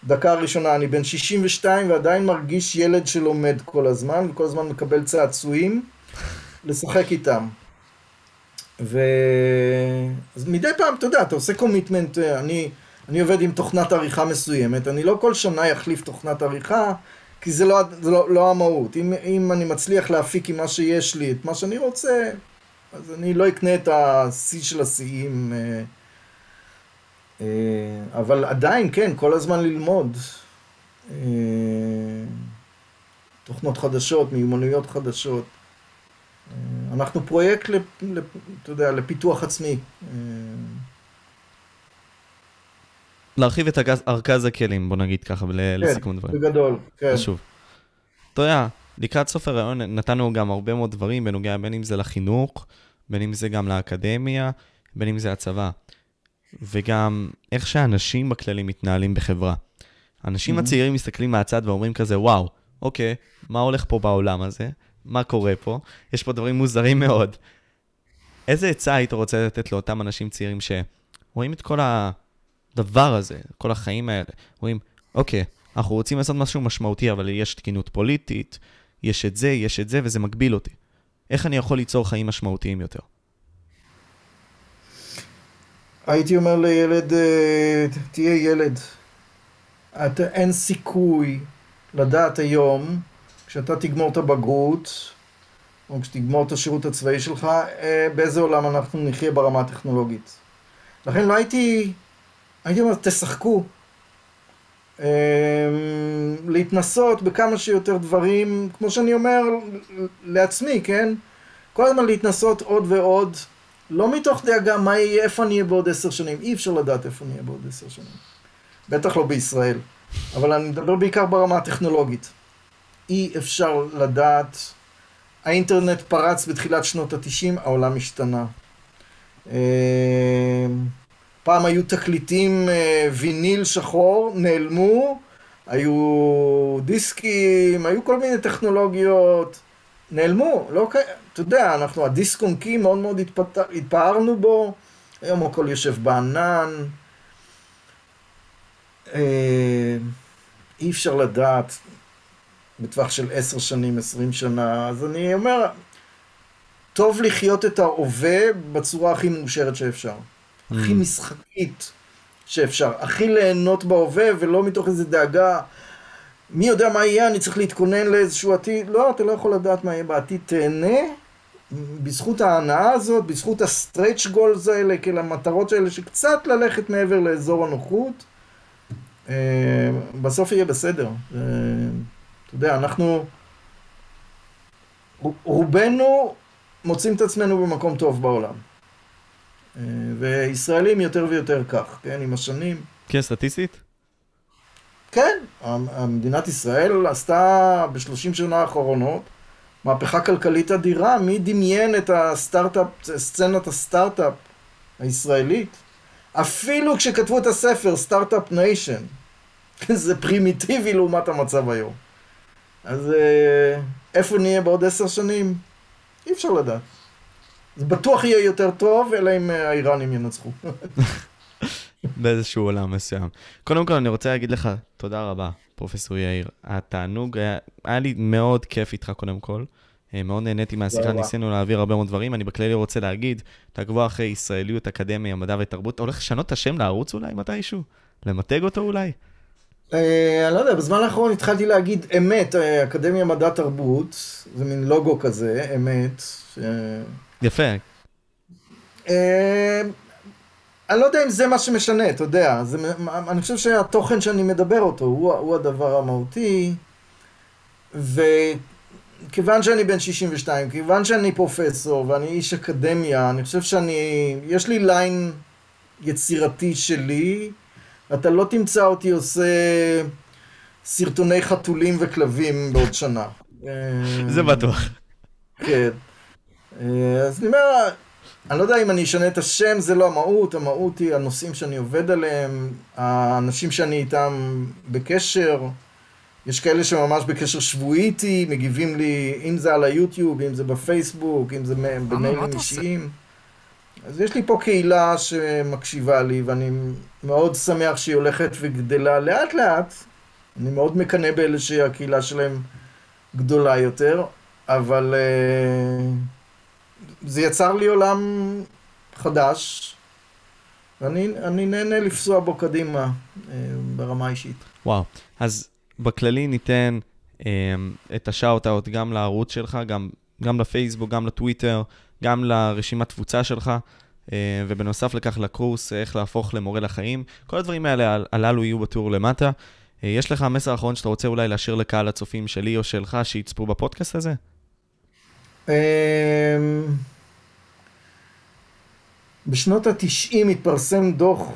בדקה הראשונה, אני בן 62 ועדיין מרגיש ילד שלומד כל הזמן, וכל הזמן מקבל צעצועים לשחק איתם. ו... אז מדי פעם, אתה יודע, אתה עושה קומיטמנט, אני, אני עובד עם תוכנת עריכה מסוימת, אני לא כל שנה אחליף תוכנת עריכה, כי זה לא, זה לא, לא המהות. אם, אם אני מצליח להפיק עם מה שיש לי את מה שאני רוצה, אז אני לא אקנה את השיא של השיאים, אה, אבל עדיין, כן, כל הזמן ללמוד. אה, תוכנות חדשות, מיומנויות חדשות. אנחנו פרויקט, לפ, לפ, אתה יודע, לפיתוח עצמי. להרחיב את ארגז הכלים, בוא נגיד ככה, כן, לסיכום דברים. כן, בגדול, כן. חשוב. אתה יודע, לקראת סוף הרעיון נתנו גם הרבה מאוד דברים בנוגע בין אם זה לחינוך, בין אם זה גם לאקדמיה, בין אם זה הצבא. וגם איך שאנשים בכללי מתנהלים בחברה. האנשים mm-hmm. הצעירים מסתכלים מהצד ואומרים כזה, וואו, אוקיי, מה הולך פה בעולם הזה? מה קורה פה? יש פה דברים מוזרים מאוד. איזה עצה היית רוצה לתת לאותם אנשים צעירים שרואים את כל הדבר הזה, כל החיים האלה, רואים, אוקיי, אנחנו רוצים לעשות משהו משמעותי, אבל יש תקינות פוליטית, יש את זה, יש את זה, וזה מגביל אותי. איך אני יכול ליצור חיים משמעותיים יותר? הייתי אומר לילד, אה, תהיה ילד. אתה, אין סיכוי לדעת היום, כשאתה תגמור את הבגרות, או כשתגמור את השירות הצבאי שלך, אה, באיזה עולם אנחנו נחיה ברמה הטכנולוגית. לכן לא הייתי, הייתי אומר, תשחקו. אמ, להתנסות בכמה שיותר דברים, כמו שאני אומר לעצמי, כן? כל הזמן להתנסות עוד ועוד, לא מתוך דאגה מה יהיה, איפה אני אהיה בעוד עשר שנים, אי אפשר לדעת איפה אני אהיה בעוד עשר שנים. בטח לא בישראל, אבל אני מדבר בעיקר ברמה הטכנולוגית. אי אפשר לדעת, האינטרנט פרץ בתחילת שנות התשעים, העולם השתנה. אמ, פעם היו תקליטים אה, ויניל שחור, נעלמו, היו דיסקים, היו כל מיני טכנולוגיות, נעלמו, לא קיים, אתה יודע, אנחנו הדיסק און קי מאוד מאוד התפת... התפארנו בו, היום הכל יושב בענן, אה, אי אפשר לדעת בטווח של עשר שנים, עשרים שנה, אז אני אומר, טוב לחיות את ההווה בצורה הכי מאושרת שאפשר. הכי mm. משחקית שאפשר, הכי ליהנות בהווה ולא מתוך איזה דאגה, מי יודע מה יהיה, אני צריך להתכונן לאיזשהו עתיד, לא, אתה לא יכול לדעת מה יהיה בעתיד, תהנה בזכות ההנאה הזאת, בזכות הסטרץ' גולס האלה, כאילו המטרות האלה, שקצת ללכת מעבר לאזור הנוחות, אה, בסוף יהיה בסדר. אה, אתה יודע, אנחנו, רובנו מוצאים את עצמנו במקום טוב בעולם. אה, וישראלים יותר ויותר כך, כן, עם השנים. כן, סטטיסטית? כן, מדינת ישראל עשתה בשלושים שנה האחרונות מהפכה כלכלית אדירה, מי דמיין את הסטארט-אפ, סצנת הסטארט-אפ הישראלית? אפילו כשכתבו את הספר, Start-Up Nation, *laughs* זה פרימיטיבי לעומת המצב היום. אז אה, איפה נהיה בעוד עשר שנים? אי אפשר לדעת. זה בטוח יהיה יותר טוב, אלא אם אה, האיראנים ינצחו. *laughs* באיזשהו עולם מסוים. קודם כל, אני רוצה להגיד לך תודה רבה, פרופסור יאיר. התענוג היה, היה לי מאוד כיף איתך קודם כל. אה, מאוד נהניתי מהשיחה, ניסינו להעביר הרבה מאוד דברים. אני בכללי רוצה להגיד, תעקבו אחרי ישראליות, אקדמיה, מדע ותרבות. אתה הולך לשנות את השם לערוץ אולי מתישהו? למתג אותו אולי? אני לא יודע, בזמן האחרון התחלתי להגיד אמת, אקדמיה מדע תרבות, זה מין לוגו כזה, אמת. יפה. אני לא יודע אם זה מה שמשנה, אתה יודע. זה, אני חושב שהתוכן שאני מדבר אותו הוא, הוא הדבר המהותי. וכיוון שאני בן 62, כיוון שאני פרופסור ואני איש אקדמיה, אני חושב שאני... יש לי ליין יצירתי שלי. אתה לא תמצא אותי עושה סרטוני חתולים וכלבים בעוד שנה. זה בטוח. כן. אה, אז אני אומר, אני לא יודע אם אני אשנה את השם, זה לא המהות, המהות היא הנושאים שאני עובד עליהם, האנשים שאני איתם בקשר, יש כאלה שממש בקשר שבועי איתי, מגיבים לי, אם זה על היוטיוב, אם זה בפייסבוק, אם זה במיילים אישיים. אז יש לי פה קהילה שמקשיבה לי, ואני מאוד שמח שהיא הולכת וגדלה לאט לאט. אני מאוד מקנא באלה שהקהילה שלהם גדולה יותר, אבל... Uh... זה יצר לי עולם חדש, ואני נהנה לפסוע בו קדימה אה, ברמה האישית. וואו, אז בכללי ניתן אה, את השאוט-אאוט גם לערוץ שלך, גם, גם לפייסבוק, גם לטוויטר, גם לרשימת תפוצה שלך, אה, ובנוסף לכך לקורס איך להפוך למורה לחיים. כל הדברים האלה, הללו יהיו בטור למטה. אה, יש לך מסר אחרון שאתה רוצה אולי להשאיר לקהל הצופים שלי או שלך שיצפו בפודקאסט הזה? בשנות ה-90 התפרסם דוח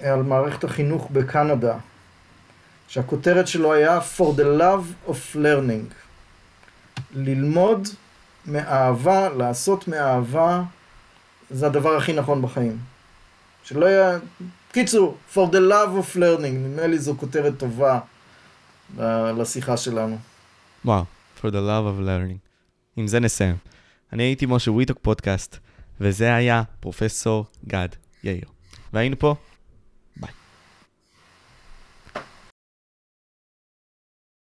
על מערכת החינוך בקנדה, שהכותרת שלו היה For the Love of Learning. ללמוד מאהבה, לעשות מאהבה, זה הדבר הכי נכון בחיים. שלא היה... קיצור, For the Love of Learning, נדמה לי זו כותרת טובה לשיחה שלנו. וואו, wow, For the Love of Learning. עם זה נסיים. אני הייתי משה וויטוק פודקאסט, וזה היה פרופסור גד יאיר. והיינו פה